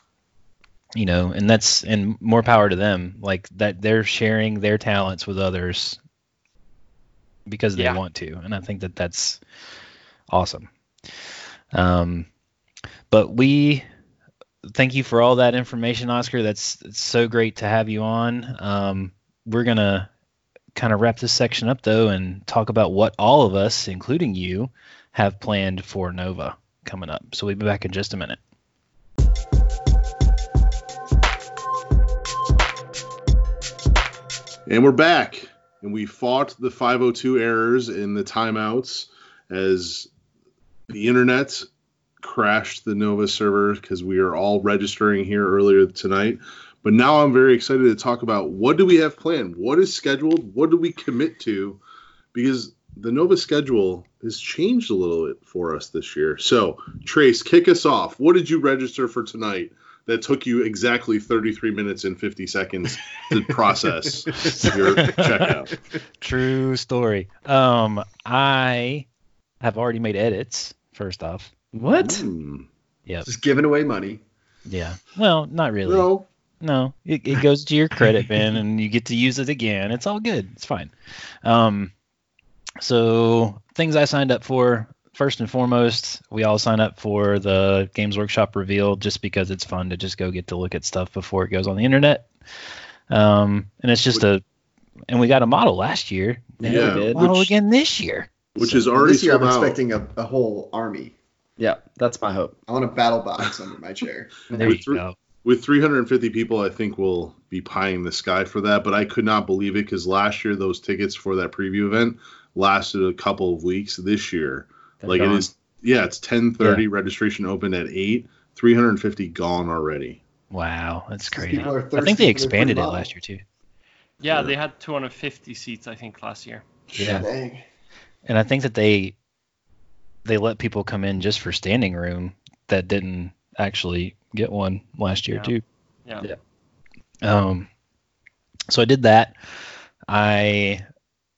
you know, and that's and more power to them. Like that they're sharing their talents with others because they Yeah. want to, and I think that that's awesome. Um, but we thank you for all that information, Oscar. That's so great to have you on. Um, we're gonna kind of wrap this section up though and talk about what all of us, including you, have planned for Nova coming up. So we'll be back in just a minute. And we're back. And we fought the 502 errors in the timeouts as the internet crashed the Nova server because we are all registering here earlier tonight. But now I'm very excited to talk about what do we have planned? What is scheduled? What do we commit to? Because the Nova schedule has changed a little bit for us this year. So, Trace, kick us off. What did you register for tonight that took you exactly 33 minutes and 50 seconds to process your checkout? True story. Um, I have already made edits. First off, What? Hmm. yep, Just giving away money. yeah. Well, not really. No. No, it, it goes to your credit bin and you get to use it again. It's all good. It's fine. Um, so things I signed up for. First and foremost, we all sign up for the Games Workshop reveal just because it's fun to just go get to look at stuff before it goes on the internet. Um, and it's just a, and we got a model last year. Yeah, Yeah, we did. Model which- again this year. Which So- is already this year I'm out. expecting a, a whole army. Yeah, that's my hope. I want a battle box under my chair. There With you three- go. with 350 people, I think we'll be pieing the sky for that. But I could not believe it because last year those tickets for that preview event lasted a couple of weeks. This year, They're like gone. it is, yeah, it's 10:30. Registration opened at eight. 350 gone already. Wow, that's crazy. people are I think they expanded it last year too. Yeah, Yeah. they had 250 seats, I think, last year. Yeah. Dang. And I think that they they let people come in just for standing room that didn't actually get one last year Yeah. too. Yeah. Yeah. Um, so I did that. I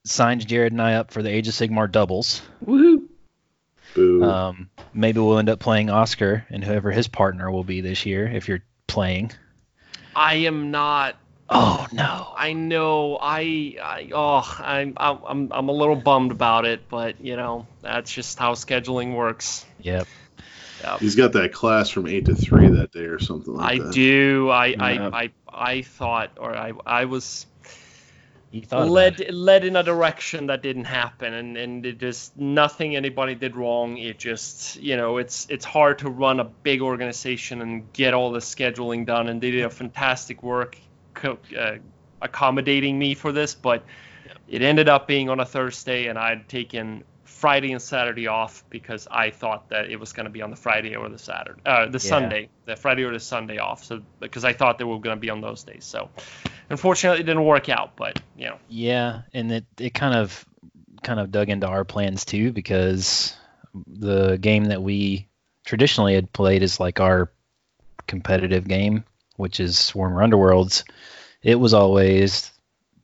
signed Jared and I up for the Age of Sigmar doubles. Woohoo! Boo. Um, maybe we'll end up playing Oscar and whoever his partner will be this year if you're playing. I am not. Oh no. I know. I. I oh, I'm. I'm. I'm a little bummed about it, but you know, that's just how scheduling works. Yep. He's got that class from eight to three that day or something like I that. do. I. Yeah. I. I. I thought, or I. I was You thought led it. led in a direction that didn't happen and and it just nothing anybody did wrong it just you know it's it's hard to run a big organization and get all the scheduling done and they did a fantastic work co- uh, accommodating me for this but it ended up being on a thursday and i'd taken friday and saturday off because i thought that it was going to be on the friday or the saturday uh, the Yeah. sunday the friday or the sunday off so because i thought they were going to be on those days so unfortunately it didn't work out but you know. Yeah, and it, it kind of kind of dug into our plans too because the game that we traditionally had played is like our competitive game, which is Warhammer Underworlds. It was always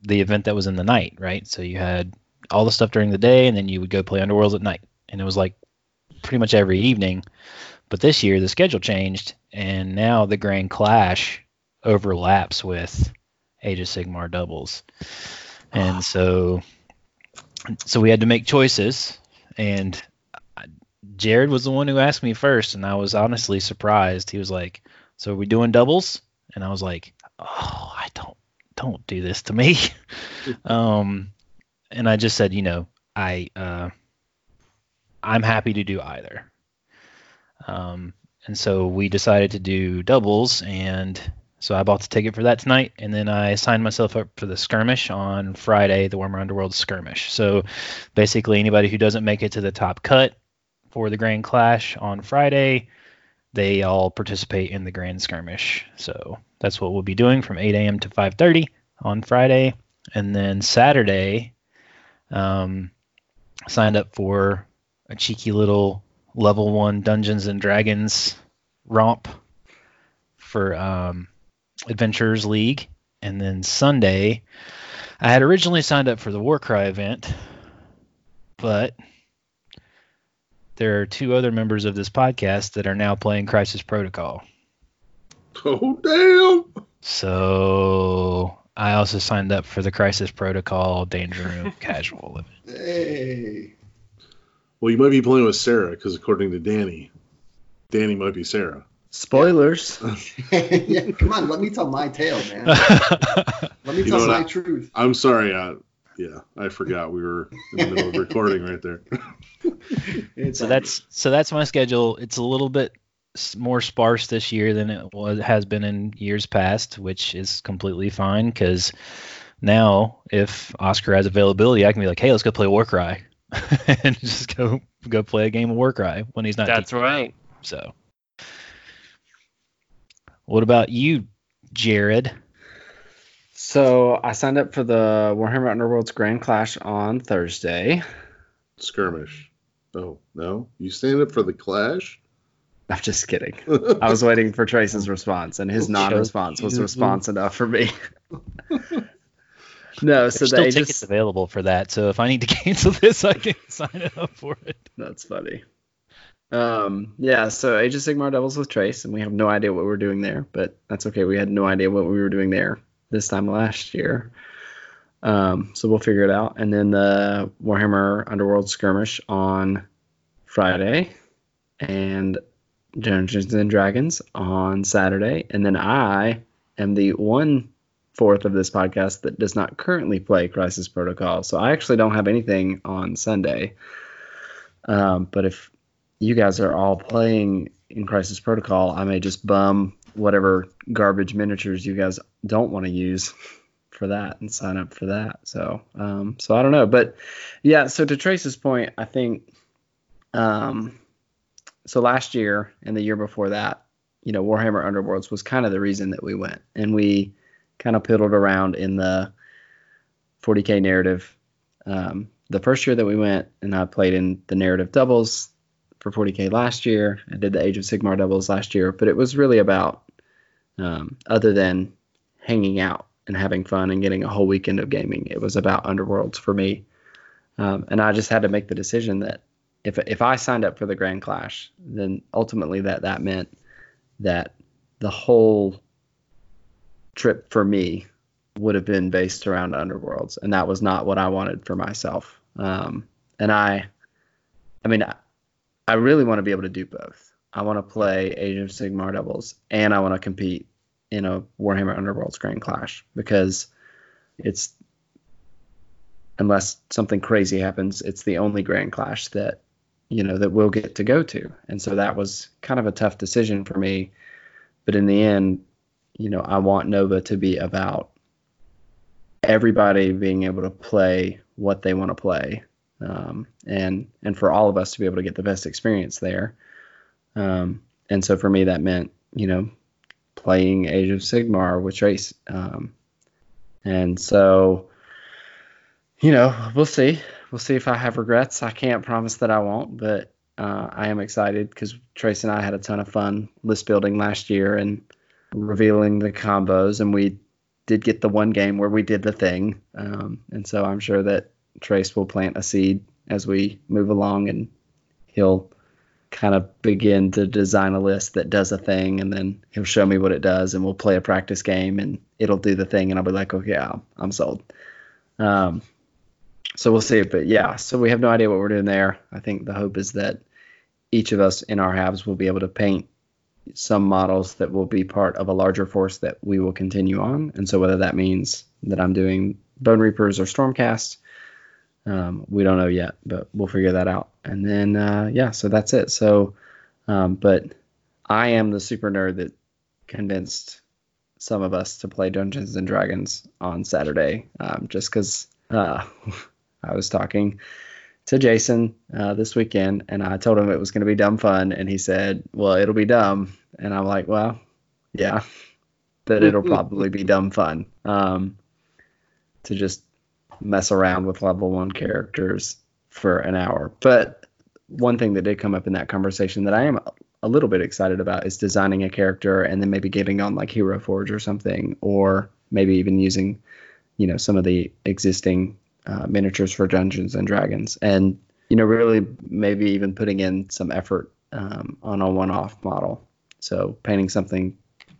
the event that was in the night, right? So you had all the stuff during the day, and then you would go play Underworlds at night, and it was like pretty much every evening. But this year the schedule changed, and now the Grand Clash overlaps with Age of Sigmar doubles and so so we had to make choices and jared was the one who asked me first and i was honestly surprised he was like so are we doing doubles and i was like oh i don't don't do this to me um and i just said you know i uh i'm happy to do either um and so we decided to do doubles and so I bought the ticket for that tonight, and then I signed myself up for the skirmish on Friday, the Warhammer Underworld skirmish. So basically, anybody who doesn't make it to the top cut for the Grand Clash on Friday, they all participate in the Grand Skirmish. So that's what we'll be doing from 8 a.m. to 5:30 on Friday, and then Saturday, um, signed up for a cheeky little level one Dungeons and Dragons romp for um, Adventures League. And then Sunday, I had originally signed up for the Warcry event, but there are two other members of this podcast that are now playing Crisis Protocol. Oh damn! So I also signed up for the Crisis Protocol Danger Room casual event. Hey. Well, you might be playing with Sarah because according to Danny, Danny might be Sarah. Spoilers. yeah, come on, let me tell my tale, man. Let me You tell my I- truth. I'm sorry. Uh, yeah, I forgot we were in the middle of recording right there. So that's so that's my schedule. It's a little bit s- more sparse this year than it was has been in years past, which is completely fine because now if Oscar has availability, I can be like, hey, let's go play Warcry, and just go go play a game of Warcry when he's not. That's teaching. right. So, what about you, Jared? So I signed up for the Warhammer Underworld's Grand Clash on Thursday. skirmish. Oh no, you stand up for the clash? I'm just kidding. I was waiting for Trace's response, and his non-response was response enough for me. no, so There's the still of- tickets available for that. So if I need to cancel this, I can sign up for it. That's funny. Um, yeah, so Age of Sigmar Devils with Trace, and we have no idea what we're doing there, but that's okay. We had no idea what we were doing there this time last year. Um, so we'll figure it out. And then the Warhammer Underworld skirmish on Friday, and Dungeons and Dragons on Saturday, and then I am the one fourth of this podcast that does not currently play Crisis Protocol. So I actually don't have anything on Sunday. Um, but if you guys are all playing in Crisis Protocol, I may just bum whatever garbage miniatures you guys don't want to use for that and sign up for that. So, um, so I don't know, but yeah. So to Trace's point, I think, um, so last year and the year before that, you know, Warhammer Underworlds was kind of the reason that we went, and we kind of piddled around in the 40k narrative. Um, the first year that we went, and I played in the narrative doubles for 40k last year. I did the Age of Sigmar doubles last year, but it was really about um, other than hanging out and having fun and getting a whole weekend of gaming. It was about Underworlds for me, um, and I just had to make the decision that if if I signed up for the Grand Clash, then ultimately that that meant that the whole trip for me would have been based around Underworlds, and that was not what I wanted for myself. Um, and I, I mean, I, I really want to be able to do both. I want to play Age of Sigmar Devils, and I want to compete in a Warhammer Underworlds Grand Clash because it's unless something crazy happens, it's the only Grand Clash that you know that we'll get to go to, and so that was kind of a tough decision for me. But in the end, you know, I want Nova to be about everybody being able to play what they want to play, um, and and for all of us to be able to get the best experience there. Um, and so for me, that meant you know playing Age of Sigmar with Trace, um, and so you know we'll see. We'll see if I have regrets. I can't promise that I won't, but uh, I am excited because Trace and I had a ton of fun list building last year and revealing the combos, and we did get the one game where we did the thing. Um, and so I'm sure that Trace will plant a seed as we move along, and he'll kind of begin to design a list that does a thing, and then he'll show me what it does, and we'll play a practice game, and it'll do the thing, and I'll be like, okay, I'm, I'm sold. Um, so we'll see. But yeah, so we have no idea what we're doing there. I think the hope is that each of us in our halves will be able to paint some models that will be part of a larger force that we will continue on. And so whether that means that I'm doing Bonereapers or Stormcast, um, we don't know yet, but we'll figure that out. And then uh, yeah, so that's it. So, um, but I am the super nerd that convinced some of us to play Dungeons and Dragons on Saturday, um, just because uh, I was talking to Jason uh, this weekend, and I told him it was going to be dumb fun, and he said, "Well, it'll be dumb," and I'm like, "Well, yeah, that it'll probably be dumb fun um, to just mess around with level one characters for an hour." But one thing that did come up in that conversation that I am a little bit excited about is designing a character and then maybe getting on like Hero Forge or something, or maybe even using, you know, some of the existing uh, miniatures for Dungeons and Dragons, and you know, really maybe even putting in some effort um, on a one-off model. So painting something,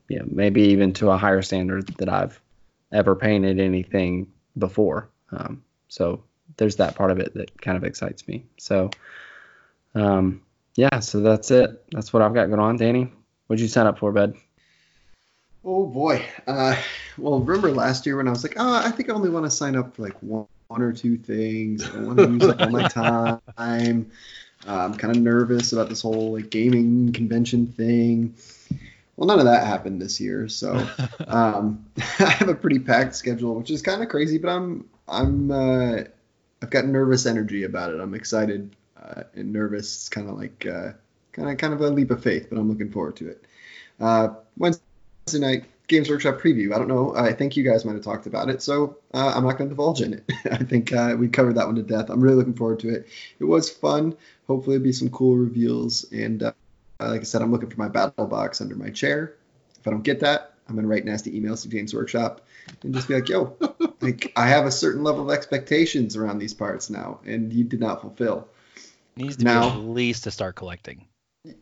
you know, maybe even to a higher standard that I've ever painted anything before. Um, so there's that part of it that kind of excites me. So, um, yeah, so that's it. That's what I've got going on. Danny, what'd you sign up for, bud? Oh boy. Uh, well, remember last year when I was like, oh, I think I only want to sign up for like one, one or two things. I don't want to use up all my time. Uh, I'm kind of nervous about this whole like gaming convention thing. Well, none of that happened this year, so um, I have a pretty packed schedule, which is kind of crazy. But I'm I'm uh, I've got nervous energy about it. I'm excited uh, and nervous. It's kind of like kind of kind of a leap of faith, but I'm looking forward to it. Uh, Wednesday night, Games Workshop preview. I don't know. I think you guys might have talked about it, so uh, I'm not going to divulge in it. I think uh, we covered that one to death. I'm really looking forward to it. It was fun. Hopefully, it'll be some cool reveals. And uh, like I said, I'm looking for my battle box under my chair. If I don't get that, I'm going to write nasty emails to Games Workshop and just be like, "Yo, like I have a certain level of expectations around these parts now, and you did not fulfill." Needs to Now- be at least to start collecting.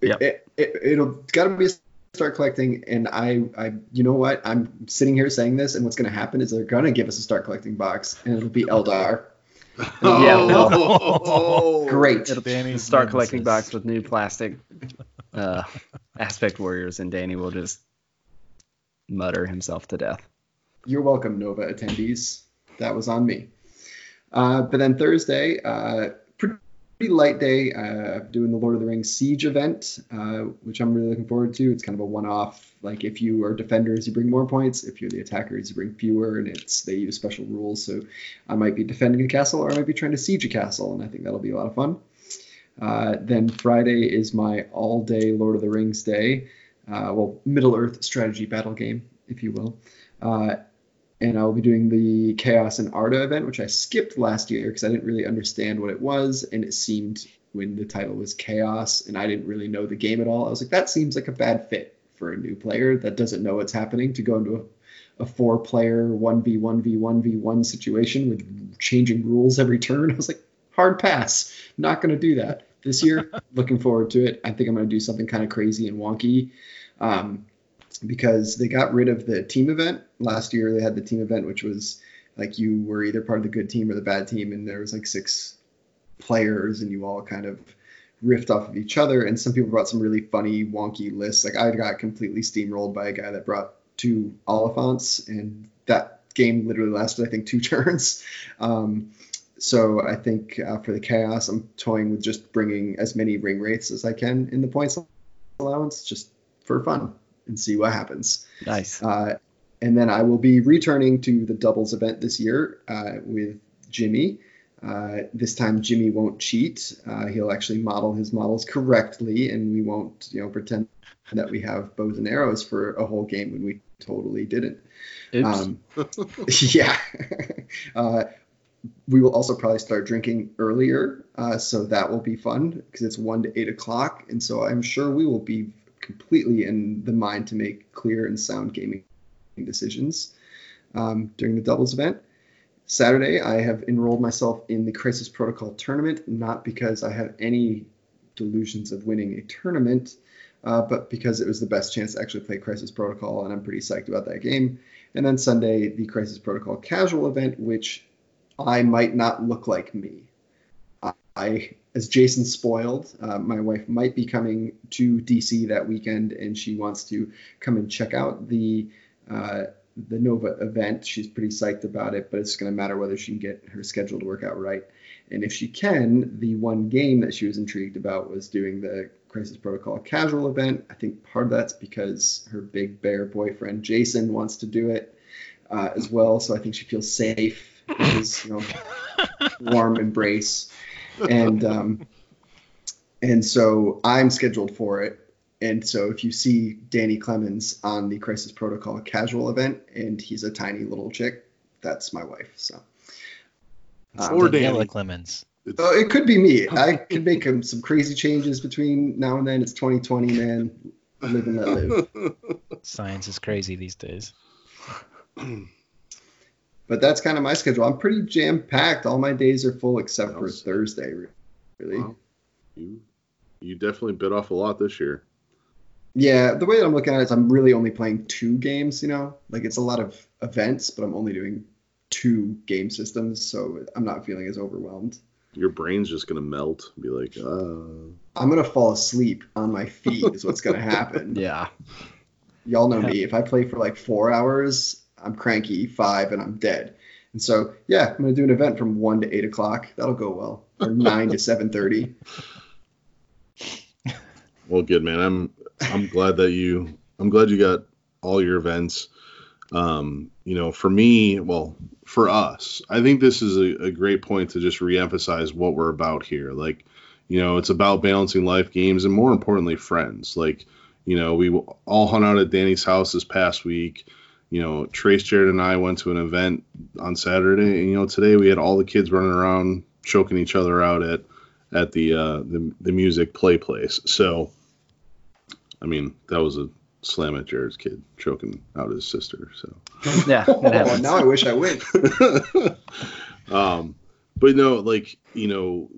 Yep. It, it, it'll got to be a start collecting, and I, I, you know what? I'm sitting here saying this, and what's going to happen is they're going to give us a start collecting box, and it'll be Eldar. Yeah, Oh, Great. It'll Danny's start collecting nemesis. box with new plastic uh, aspect warriors, and Danny will just mutter himself to death. You're welcome, Nova attendees. That was on me. Uh, but then Thursday, uh, pretty, light day. Uh, doing the Lord of the Rings Siege event, uh, which I'm really looking forward to. It's kind of a one-off. Like if you are defenders, you bring more points. If you're the attackers, you bring fewer, and it's they use special rules. So I might be defending a castle, or I might be trying to siege a castle, and I think that'll be a lot of fun. Uh, then Friday is my all-day Lord of the Rings day. Uh, well, Middle Earth strategy battle game, if you will. And I'll be doing the Chaos and Arda event, which I skipped last year because I didn't really understand what it was, and it seemed when the title was Chaos and I didn't really know the game at all, I was like, that seems like a bad fit for a new player that doesn't know what's happening to go into a, a four-player one v one v one v one situation with changing rules every turn. I was like, hard pass, not going to do that this year. looking forward to it. I think I'm going to do something kind of crazy and wonky. Um, because they got rid of the team event last year. They had the team event, which was like you were either part of the good team or the bad team, and there was like six players, and you all kind of riffed off of each other. And some people brought some really funny, wonky lists. Like I got completely steamrolled by a guy that brought two Oliphaunts, and that game literally lasted, I think, two turns. Um, so I think uh, for the chaos, I'm toying with just bringing as many Ringwraiths as I can in the points allowance, just for fun, and see what happens. Nice. Uh, and then I will be returning to the doubles event this year uh, with Jimmy. Uh, this time Jimmy won't cheat. Uh, he'll actually model his models correctly, and we won't, you know, pretend that we have bows and arrows for a whole game when we totally didn't. Um, yeah. uh, we will also probably start drinking earlier, uh, so that will be fun because it's one to eight o'clock, and so I'm sure we will be completely in the mind to make clear and sound gaming decisions um, during the doubles event. Saturday, I have enrolled myself in the Crisis Protocol tournament, not because I have any delusions of winning a tournament, uh, but because it was the best chance to actually play Crisis Protocol, and I'm pretty psyched about that game. And then Sunday, the Crisis Protocol casual event, which I might not look like me. I, as Jason spoiled, uh, my wife might be coming to DC that weekend, and she wants to come and check out the uh, the Nova event. She's pretty psyched about it, but it's going to matter whether she can get her schedule to work out right. And if she can, the one game that she was intrigued about was doing the Crisis Protocol casual event. I think part of that's because her big bear boyfriend Jason wants to do it uh, as well, so I think she feels safe his you know warm embrace. And um, and so I'm scheduled for it. And so if you see Danny Clemens on the Crisis Protocol casual event, and he's a tiny little chick, that's my wife. So. Um, Or Daniela Danny. Clemens. Oh, it could be me. I could make um, some crazy changes between now and then. It's 2020, man. Live and let live. Science is crazy these days. But that's kind of my schedule. I'm pretty jam packed. All my days are full except for Sounds- Thursday, really. Wow. you, you definitely bit off a lot this year. Yeah, the way that I'm looking at it is I'm really only playing two games, you know? Like it's a lot of events, but I'm only doing two game systems, so I'm not feeling as overwhelmed. Your brain's just gonna melt. Be like, uh, I'm gonna fall asleep on my feet is what's gonna happen. yeah. Y'all know me. If I play for like four hours, I'm cranky. Five, and I'm dead. And so, yeah, I'm gonna do an event from one to eight o'clock. That'll go well. Or nine to seven thirty. well, good man. I'm I'm glad that you I'm glad you got all your events. Um, you know, for me, well, for us, I think this is a, a great point to just reemphasize what we're about here. Like, you know, it's about balancing life games and more importantly, friends. Like, You know, we all hung out at Danny's house this past week. You know, Trace, Jared, and I went to an event on Saturday, and you know, today we had all the kids running around choking each other out at at the uh, the, the music play place. So, I mean, that was a slam at Jared's kid choking out his sister. So, Yeah, Oh, now I wish I win. um, but no, like you know,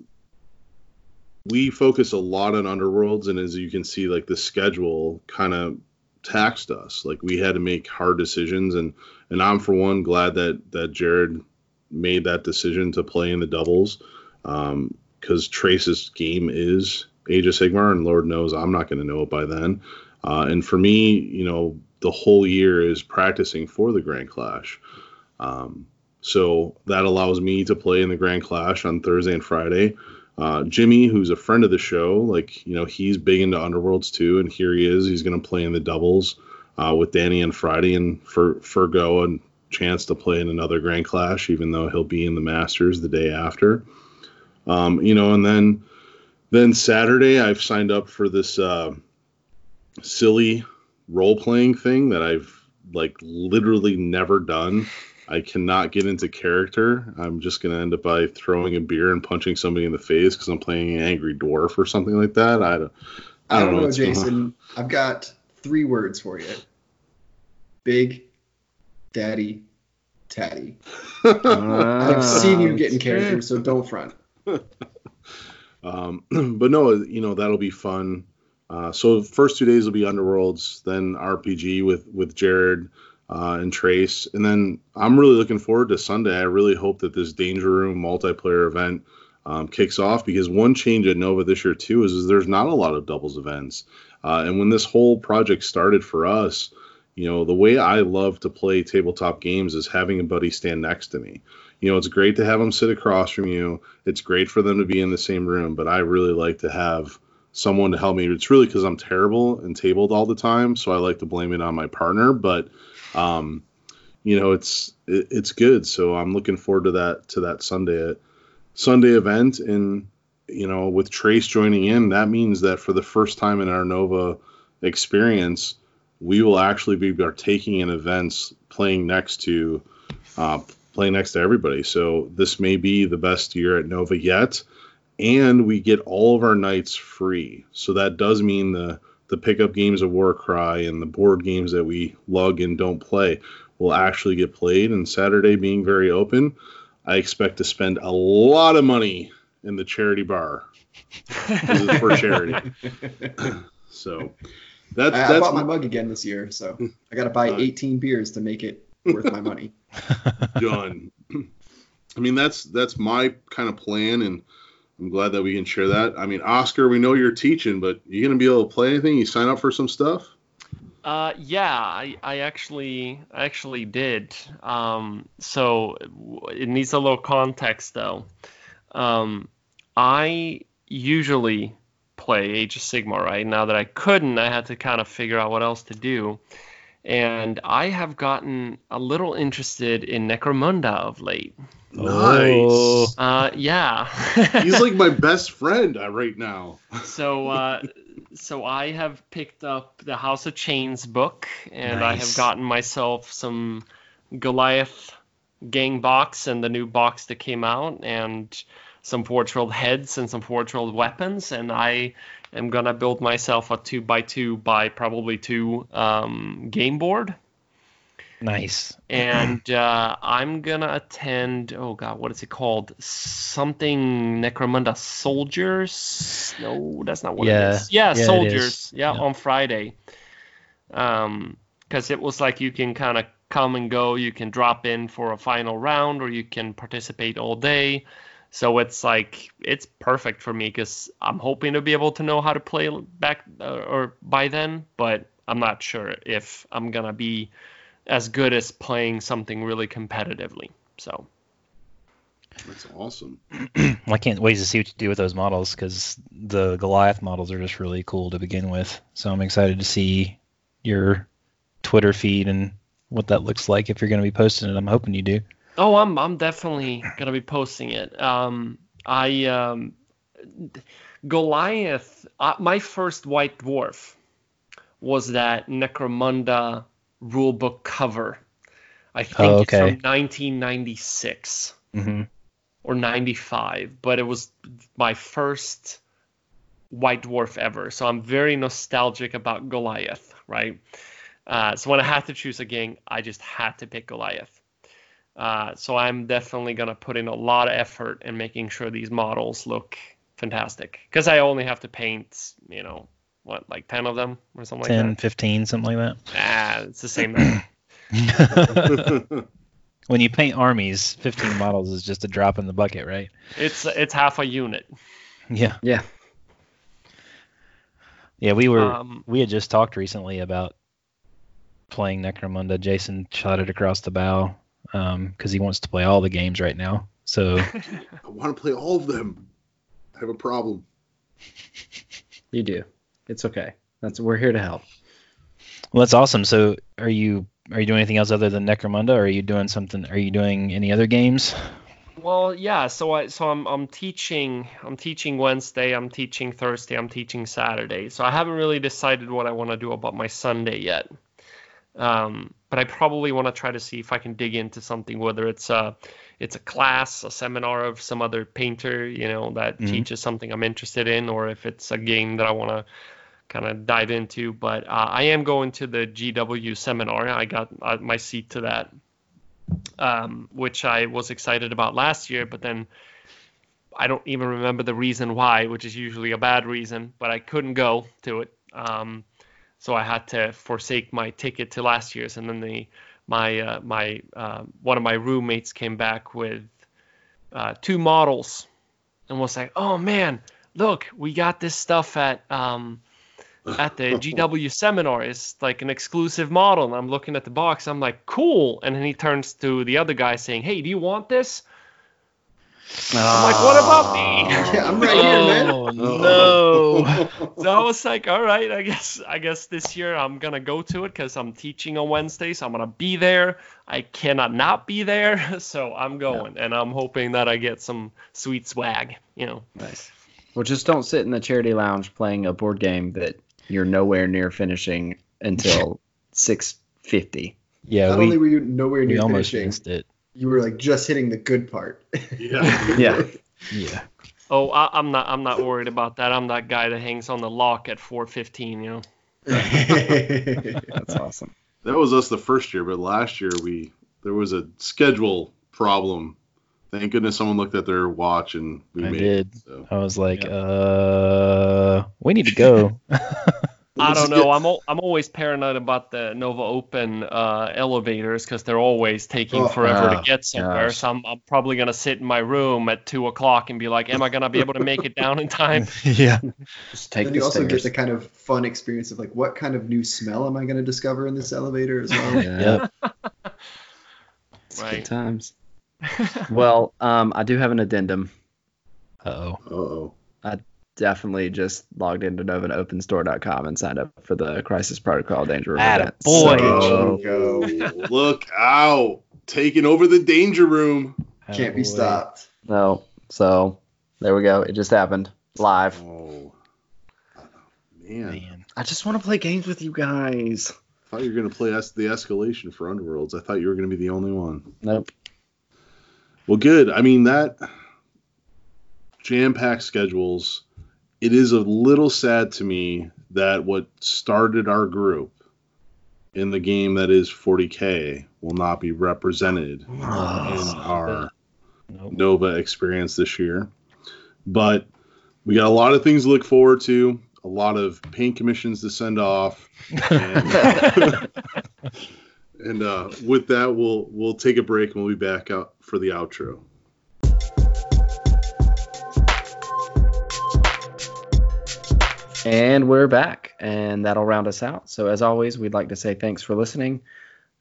we focus a lot on underworlds, and as you can see, like the schedule kind of taxed us. Like we had to make hard decisions, and and I'm for one glad that that Jared made that decision to play in the doubles, um because Trace's game is Age of Sigmar, and Lord knows I'm not going to know it by then. Uh, and for me, you know, the whole year is practicing for the Grand Clash. Um, so that allows me to play in the Grand Clash on Thursday and Friday. Uh, Jimmy, who's a friend of the show, like you know, he's big into Underworlds too, and here he is. He's going to play in the doubles uh, with Danny on Friday, and for Fergo a chance to play in another Grand Clash, even though he'll be in the Masters the day after. Um, you know, and then then Saturday, I've signed up for this uh, silly role playing thing that I've like literally never done. I cannot get into character. I'm just gonna end up by throwing a beer and punching somebody in the face because I'm playing an angry dwarf or something like that. I don't. I don't know, what's going on. Jason. I've got three words for you. Big Daddy Tatty. I've seen you get in character, so don't front. Um, but no, you know that'll be fun. Uh, so first two days will be Underworlds, then RPG with with Jared uh, and Trace, and then I'm really looking forward to Sunday. I really hope that this Danger Room multiplayer event um, kicks off because one change at Nova this year too is, is there's not a lot of doubles events, uh, and when this whole project started for us, you know the way I love to play tabletop games is having a buddy stand next to me you know, it's great to have them sit across from you. It's great for them to be in the same room, but I really like to have someone to help me. It's really because I'm terrible and tabled all the time, so I like to blame it on my partner. But, um, you know, it's it, it's good. So I'm looking forward to that to that Sunday Sunday event, and you know, with Trace joining in, that means that for the first time in our Nova experience, we will actually be partaking in events playing next to. Uh, play next to everybody. So this may be the best year at Nova yet, and we get all of our nights free. So that does mean the the pickup games of Warcry and the board games that we lug and don't play will actually get played. And Saturday being very open, I expect to spend a lot of money in the charity bar This is for charity. So that's I, I bought my mug again this year, so I got to buy Nice. 18 beers to make it worth my money. done. I mean, that's that's my kind of plan, and I'm glad that we can share that. I mean, Oscar, we know you're teaching, but you gonna be able to play anything? You sign up for some stuff? Uh, yeah, I, I actually I actually did. Um, so it needs a little context though. Um, I usually play Age of Sigmar, right? Now that I couldn't, I had to kind of figure out what else to do. And I have gotten a little interested in Necromunda of late. Nice. Uh, yeah. He's like my best friend uh, right now. so uh, so I have picked up the House of Chains book, and I have gotten myself some Goliath gang box and the new box that came out, and some Forge World heads and some Forge World weapons, and I am gonna build myself a two by two by probably two um, game board. Nice. and uh, I'm gonna attend. Oh God, what is it called? Something Necromunda Soldiers? No, that's not what Yeah. it is. Yeah, Yeah, Soldiers. is. Yeah, Yeah. on Friday. Um, because it was like you can kind of come and go. You can drop in for a final round, or you can participate all day. So it's like it's perfect for me because I'm hoping to be able to know how to play back uh, or by then, but I'm not sure if I'm gonna be as good as playing something really competitively. So That's awesome. I can't wait to see what you do with those models because the Goliath models are just really cool to begin with. So I'm excited to see your Twitter feed and what that looks like if you're going to be posting it. I'm hoping you do. Oh, I'm I'm definitely gonna be posting it. Um, I um, Goliath, uh, my first white dwarf was that Necromunda rulebook cover. I think Oh, it's okay. from 1996 hmm or 95, but it was my first White Dwarf ever. So I'm very nostalgic about Goliath, right? Uh, so when I had to choose a game, I just had to pick Goliath. Uh, so I'm definitely going to put in a lot of effort in making sure these models look fantastic. Because I only have to paint, you know, what, like 10 of them or something 10, like 15, something like that? Ah, it's the same number. when you paint armies, 15 models is just a drop in the bucket, right? it's, it's half a unit. Yeah. Yeah. Yeah, we were Um, we had just talked recently about playing Necromunda. Jason shot it across the bow because he wants to play all the games right now. So I want to play all of them. I have a problem. You do. It's okay. That's we're here to help. well, that's awesome. So are you are you doing anything else other than Necromunda? Or are you doing something? Are you doing any other games? Well, yeah. So I so I'm I'm teaching I'm teaching Wednesday. I'm teaching Thursday. I'm teaching Saturday. So I haven't really decided what I want to do about my Sunday yet. Um, but I probably want to try to see if I can dig into something, whether it's a it's a class, a seminar of some other painter, you know, that Mhm. teaches something I'm interested in, or if it's a game that I want to kind of dive into. But uh, I am going to the GW seminar. I got uh, my seat to that um, which I was excited about last year, but then I don't even remember the reason why, which is usually a bad reason, but I couldn't go to it. Um, so I had to forsake my ticket to last year's, and then the my uh, my uh, one of my roommates came back with uh, two models, and was like, "Oh man, look, we got this stuff at um, at the GW seminar. It's like an exclusive model." And I'm looking at the box, I'm like, "Cool!" And then he turns to the other guy saying, "Hey, do you want this?" I'm like, "What about me?" Ah. Yeah, I'm right oh, here, man. Oh no! So I was like, all right, I guess I guess this year I'm gonna go to it because I'm teaching on Wednesday, so I'm gonna be there. I cannot not be there, so I'm going, and I'm hoping that I get some sweet swag. You know, Nice. Well, just don't sit in the charity lounge playing a board game that you're nowhere near finishing until 6:50. Yeah, Not we, only were you nowhere we near almost finishing, missed it. You were like just hitting the good part. Yeah. Yeah. Yeah. oh, I, I'm not I'm not worried about that. I'm that guy that hangs on the lock at 4:15. You know. That's awesome. That was us the first year, but last year we there was a schedule problem. Thank goodness someone looked at their watch and we I made did. it. So. I was like, uh, we need to go. I don't know. I'm al- I'm always paranoid about the Nova Open uh, elevators because they're always taking Oh, forever oh, to get somewhere. gosh. So I'm, I'm probably gonna sit in my room at two o'clock and be like, "Am I gonna be able to make it down in time?" yeah. Just take then the you also stairs. get the kind of fun experience of like, what kind of new smell am I going to discover in this elevator as well? Yeah. Yep. It's Right. Good times. Well, um, I do have an addendum. Uh oh. Uh-oh. Definitely just logged into NovaOpenStore.com and signed up for the Crisis Protocol Danger Room Atta event. boy. So, Look out. Taking over the danger room. Can't be stopped. no, so there we go. It just happened live. Oh. Man. Man. I just want to play games with you guys. I thought you were going to play es- the escalation for Underworlds. I thought you were going to be the only one. Nope. Well, good. I mean, that jam packed schedules, it is a little sad to me that what started our group in the game that is 40K will not be represented in our Nope. Nova experience this year. But we got a lot of things to look forward to, a lot of paint commissions to send off. And, and uh, with that, we'll we'll take a break and we'll be back out for the outro. And we're back, and that'll round us out. So, as always, we'd like to say thanks for listening.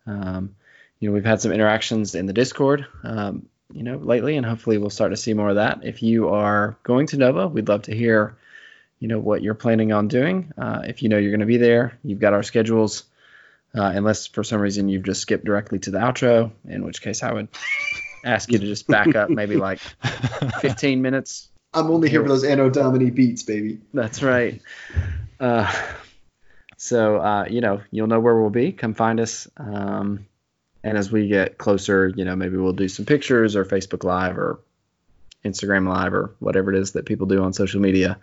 Um, you know, we've had some interactions in the Discord, um, you know, lately, and hopefully we'll start to see more of that. If you are going to Nova, we'd love to hear, you know, what you're planning on doing. Uh, if you know you're going to be there, you've got our schedules. Uh, unless for some reason you've just skipped directly to the outro, in which case I would ask you to just back up maybe like 15 minutes I'm only here for those Anno Domini beats, baby. That's right. Uh, So uh, you know, you'll know where we'll be. Come find us. Um, and as we get closer, you know, maybe we'll do some pictures or Facebook Live or Instagram Live or whatever it is that people do on social media,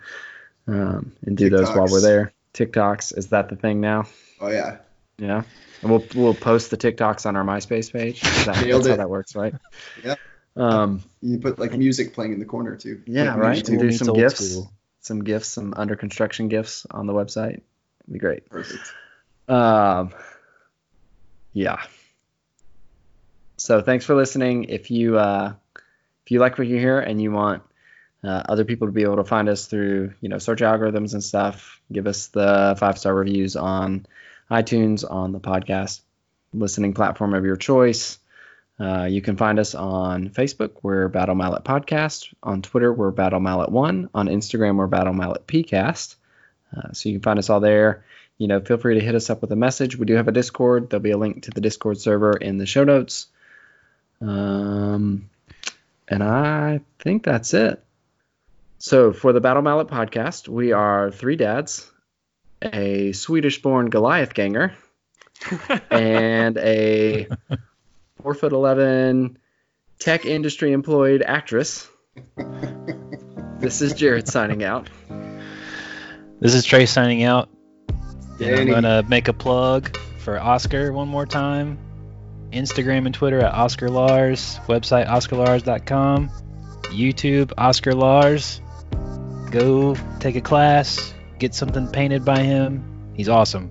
um, and do those while we're there. TikToks is that the thing now? Oh yeah. Yeah. And we'll we'll post the TikToks on our MySpace page. That, that's how that works, right? Yeah. Um, You put like music playing in the corner too. Yeah, Like, right. music. And do some old gifts. school. some gifts, some under construction gifts on the website. It'd be great. Perfect. Um, yeah. So thanks for listening. If you uh, if you like what you hear and you want uh, other people to be able to find us through you know search algorithms and stuff, give us the five star reviews on iTunes on the podcast listening platform of your choice. Uh, you can find us on Facebook, we're Battle Mallet Podcast. On Twitter, we're Battle Mallet One. On Instagram, we're Battle Mallet PCast. Uh, so you can find us all there you know, feel free to hit us up with a message. We do have a Discord. There'll be a link to the Discord server in the show notes. Um, and I think that's it. So for the Battle Mallet podcast, we are three dads, a Swedish-born Goliath ganger, and a four foot eleven tech industry employed actress. This is Jared signing out. This is Trey signing out. And I'm gonna make a plug for Oscar one more time. Instagram and Twitter at Oscar Lars. Website OscarLars.com. YouTube Oscar Lars. Go take a class. Get something painted by him. He's awesome.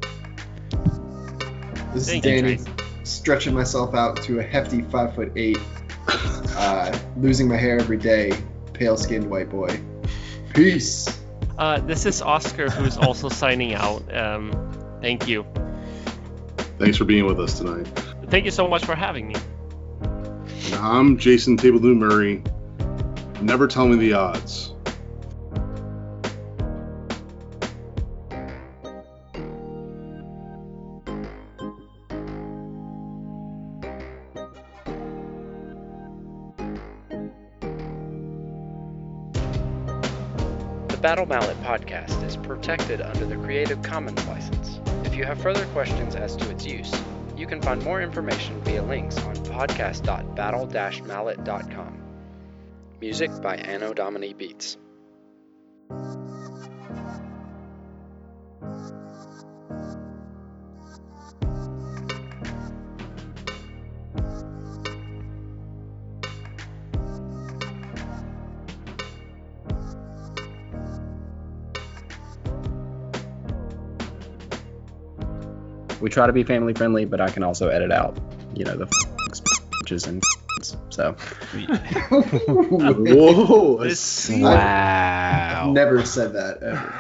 This is Thank Danny Trace. Stretching myself out to a hefty five foot eight, uh, losing my hair every day, pale skinned white boy. Peace. Uh, this is Oscar, who's also signing out. Um, thank you. Thanks for being with us tonight. Thank you so much for having me. And I'm Jason Tabledew Murray. Never tell me the odds. Battle Mallet podcast is protected under the Creative Commons license. If you have further questions as to its use, you can find more information via links on podcast.battle-mallet.com. Music by Anno Domini Beats. We try to be family friendly, but I can also edit out, you know, the bitches and so. Whoa! This I've Wow. never said that ever.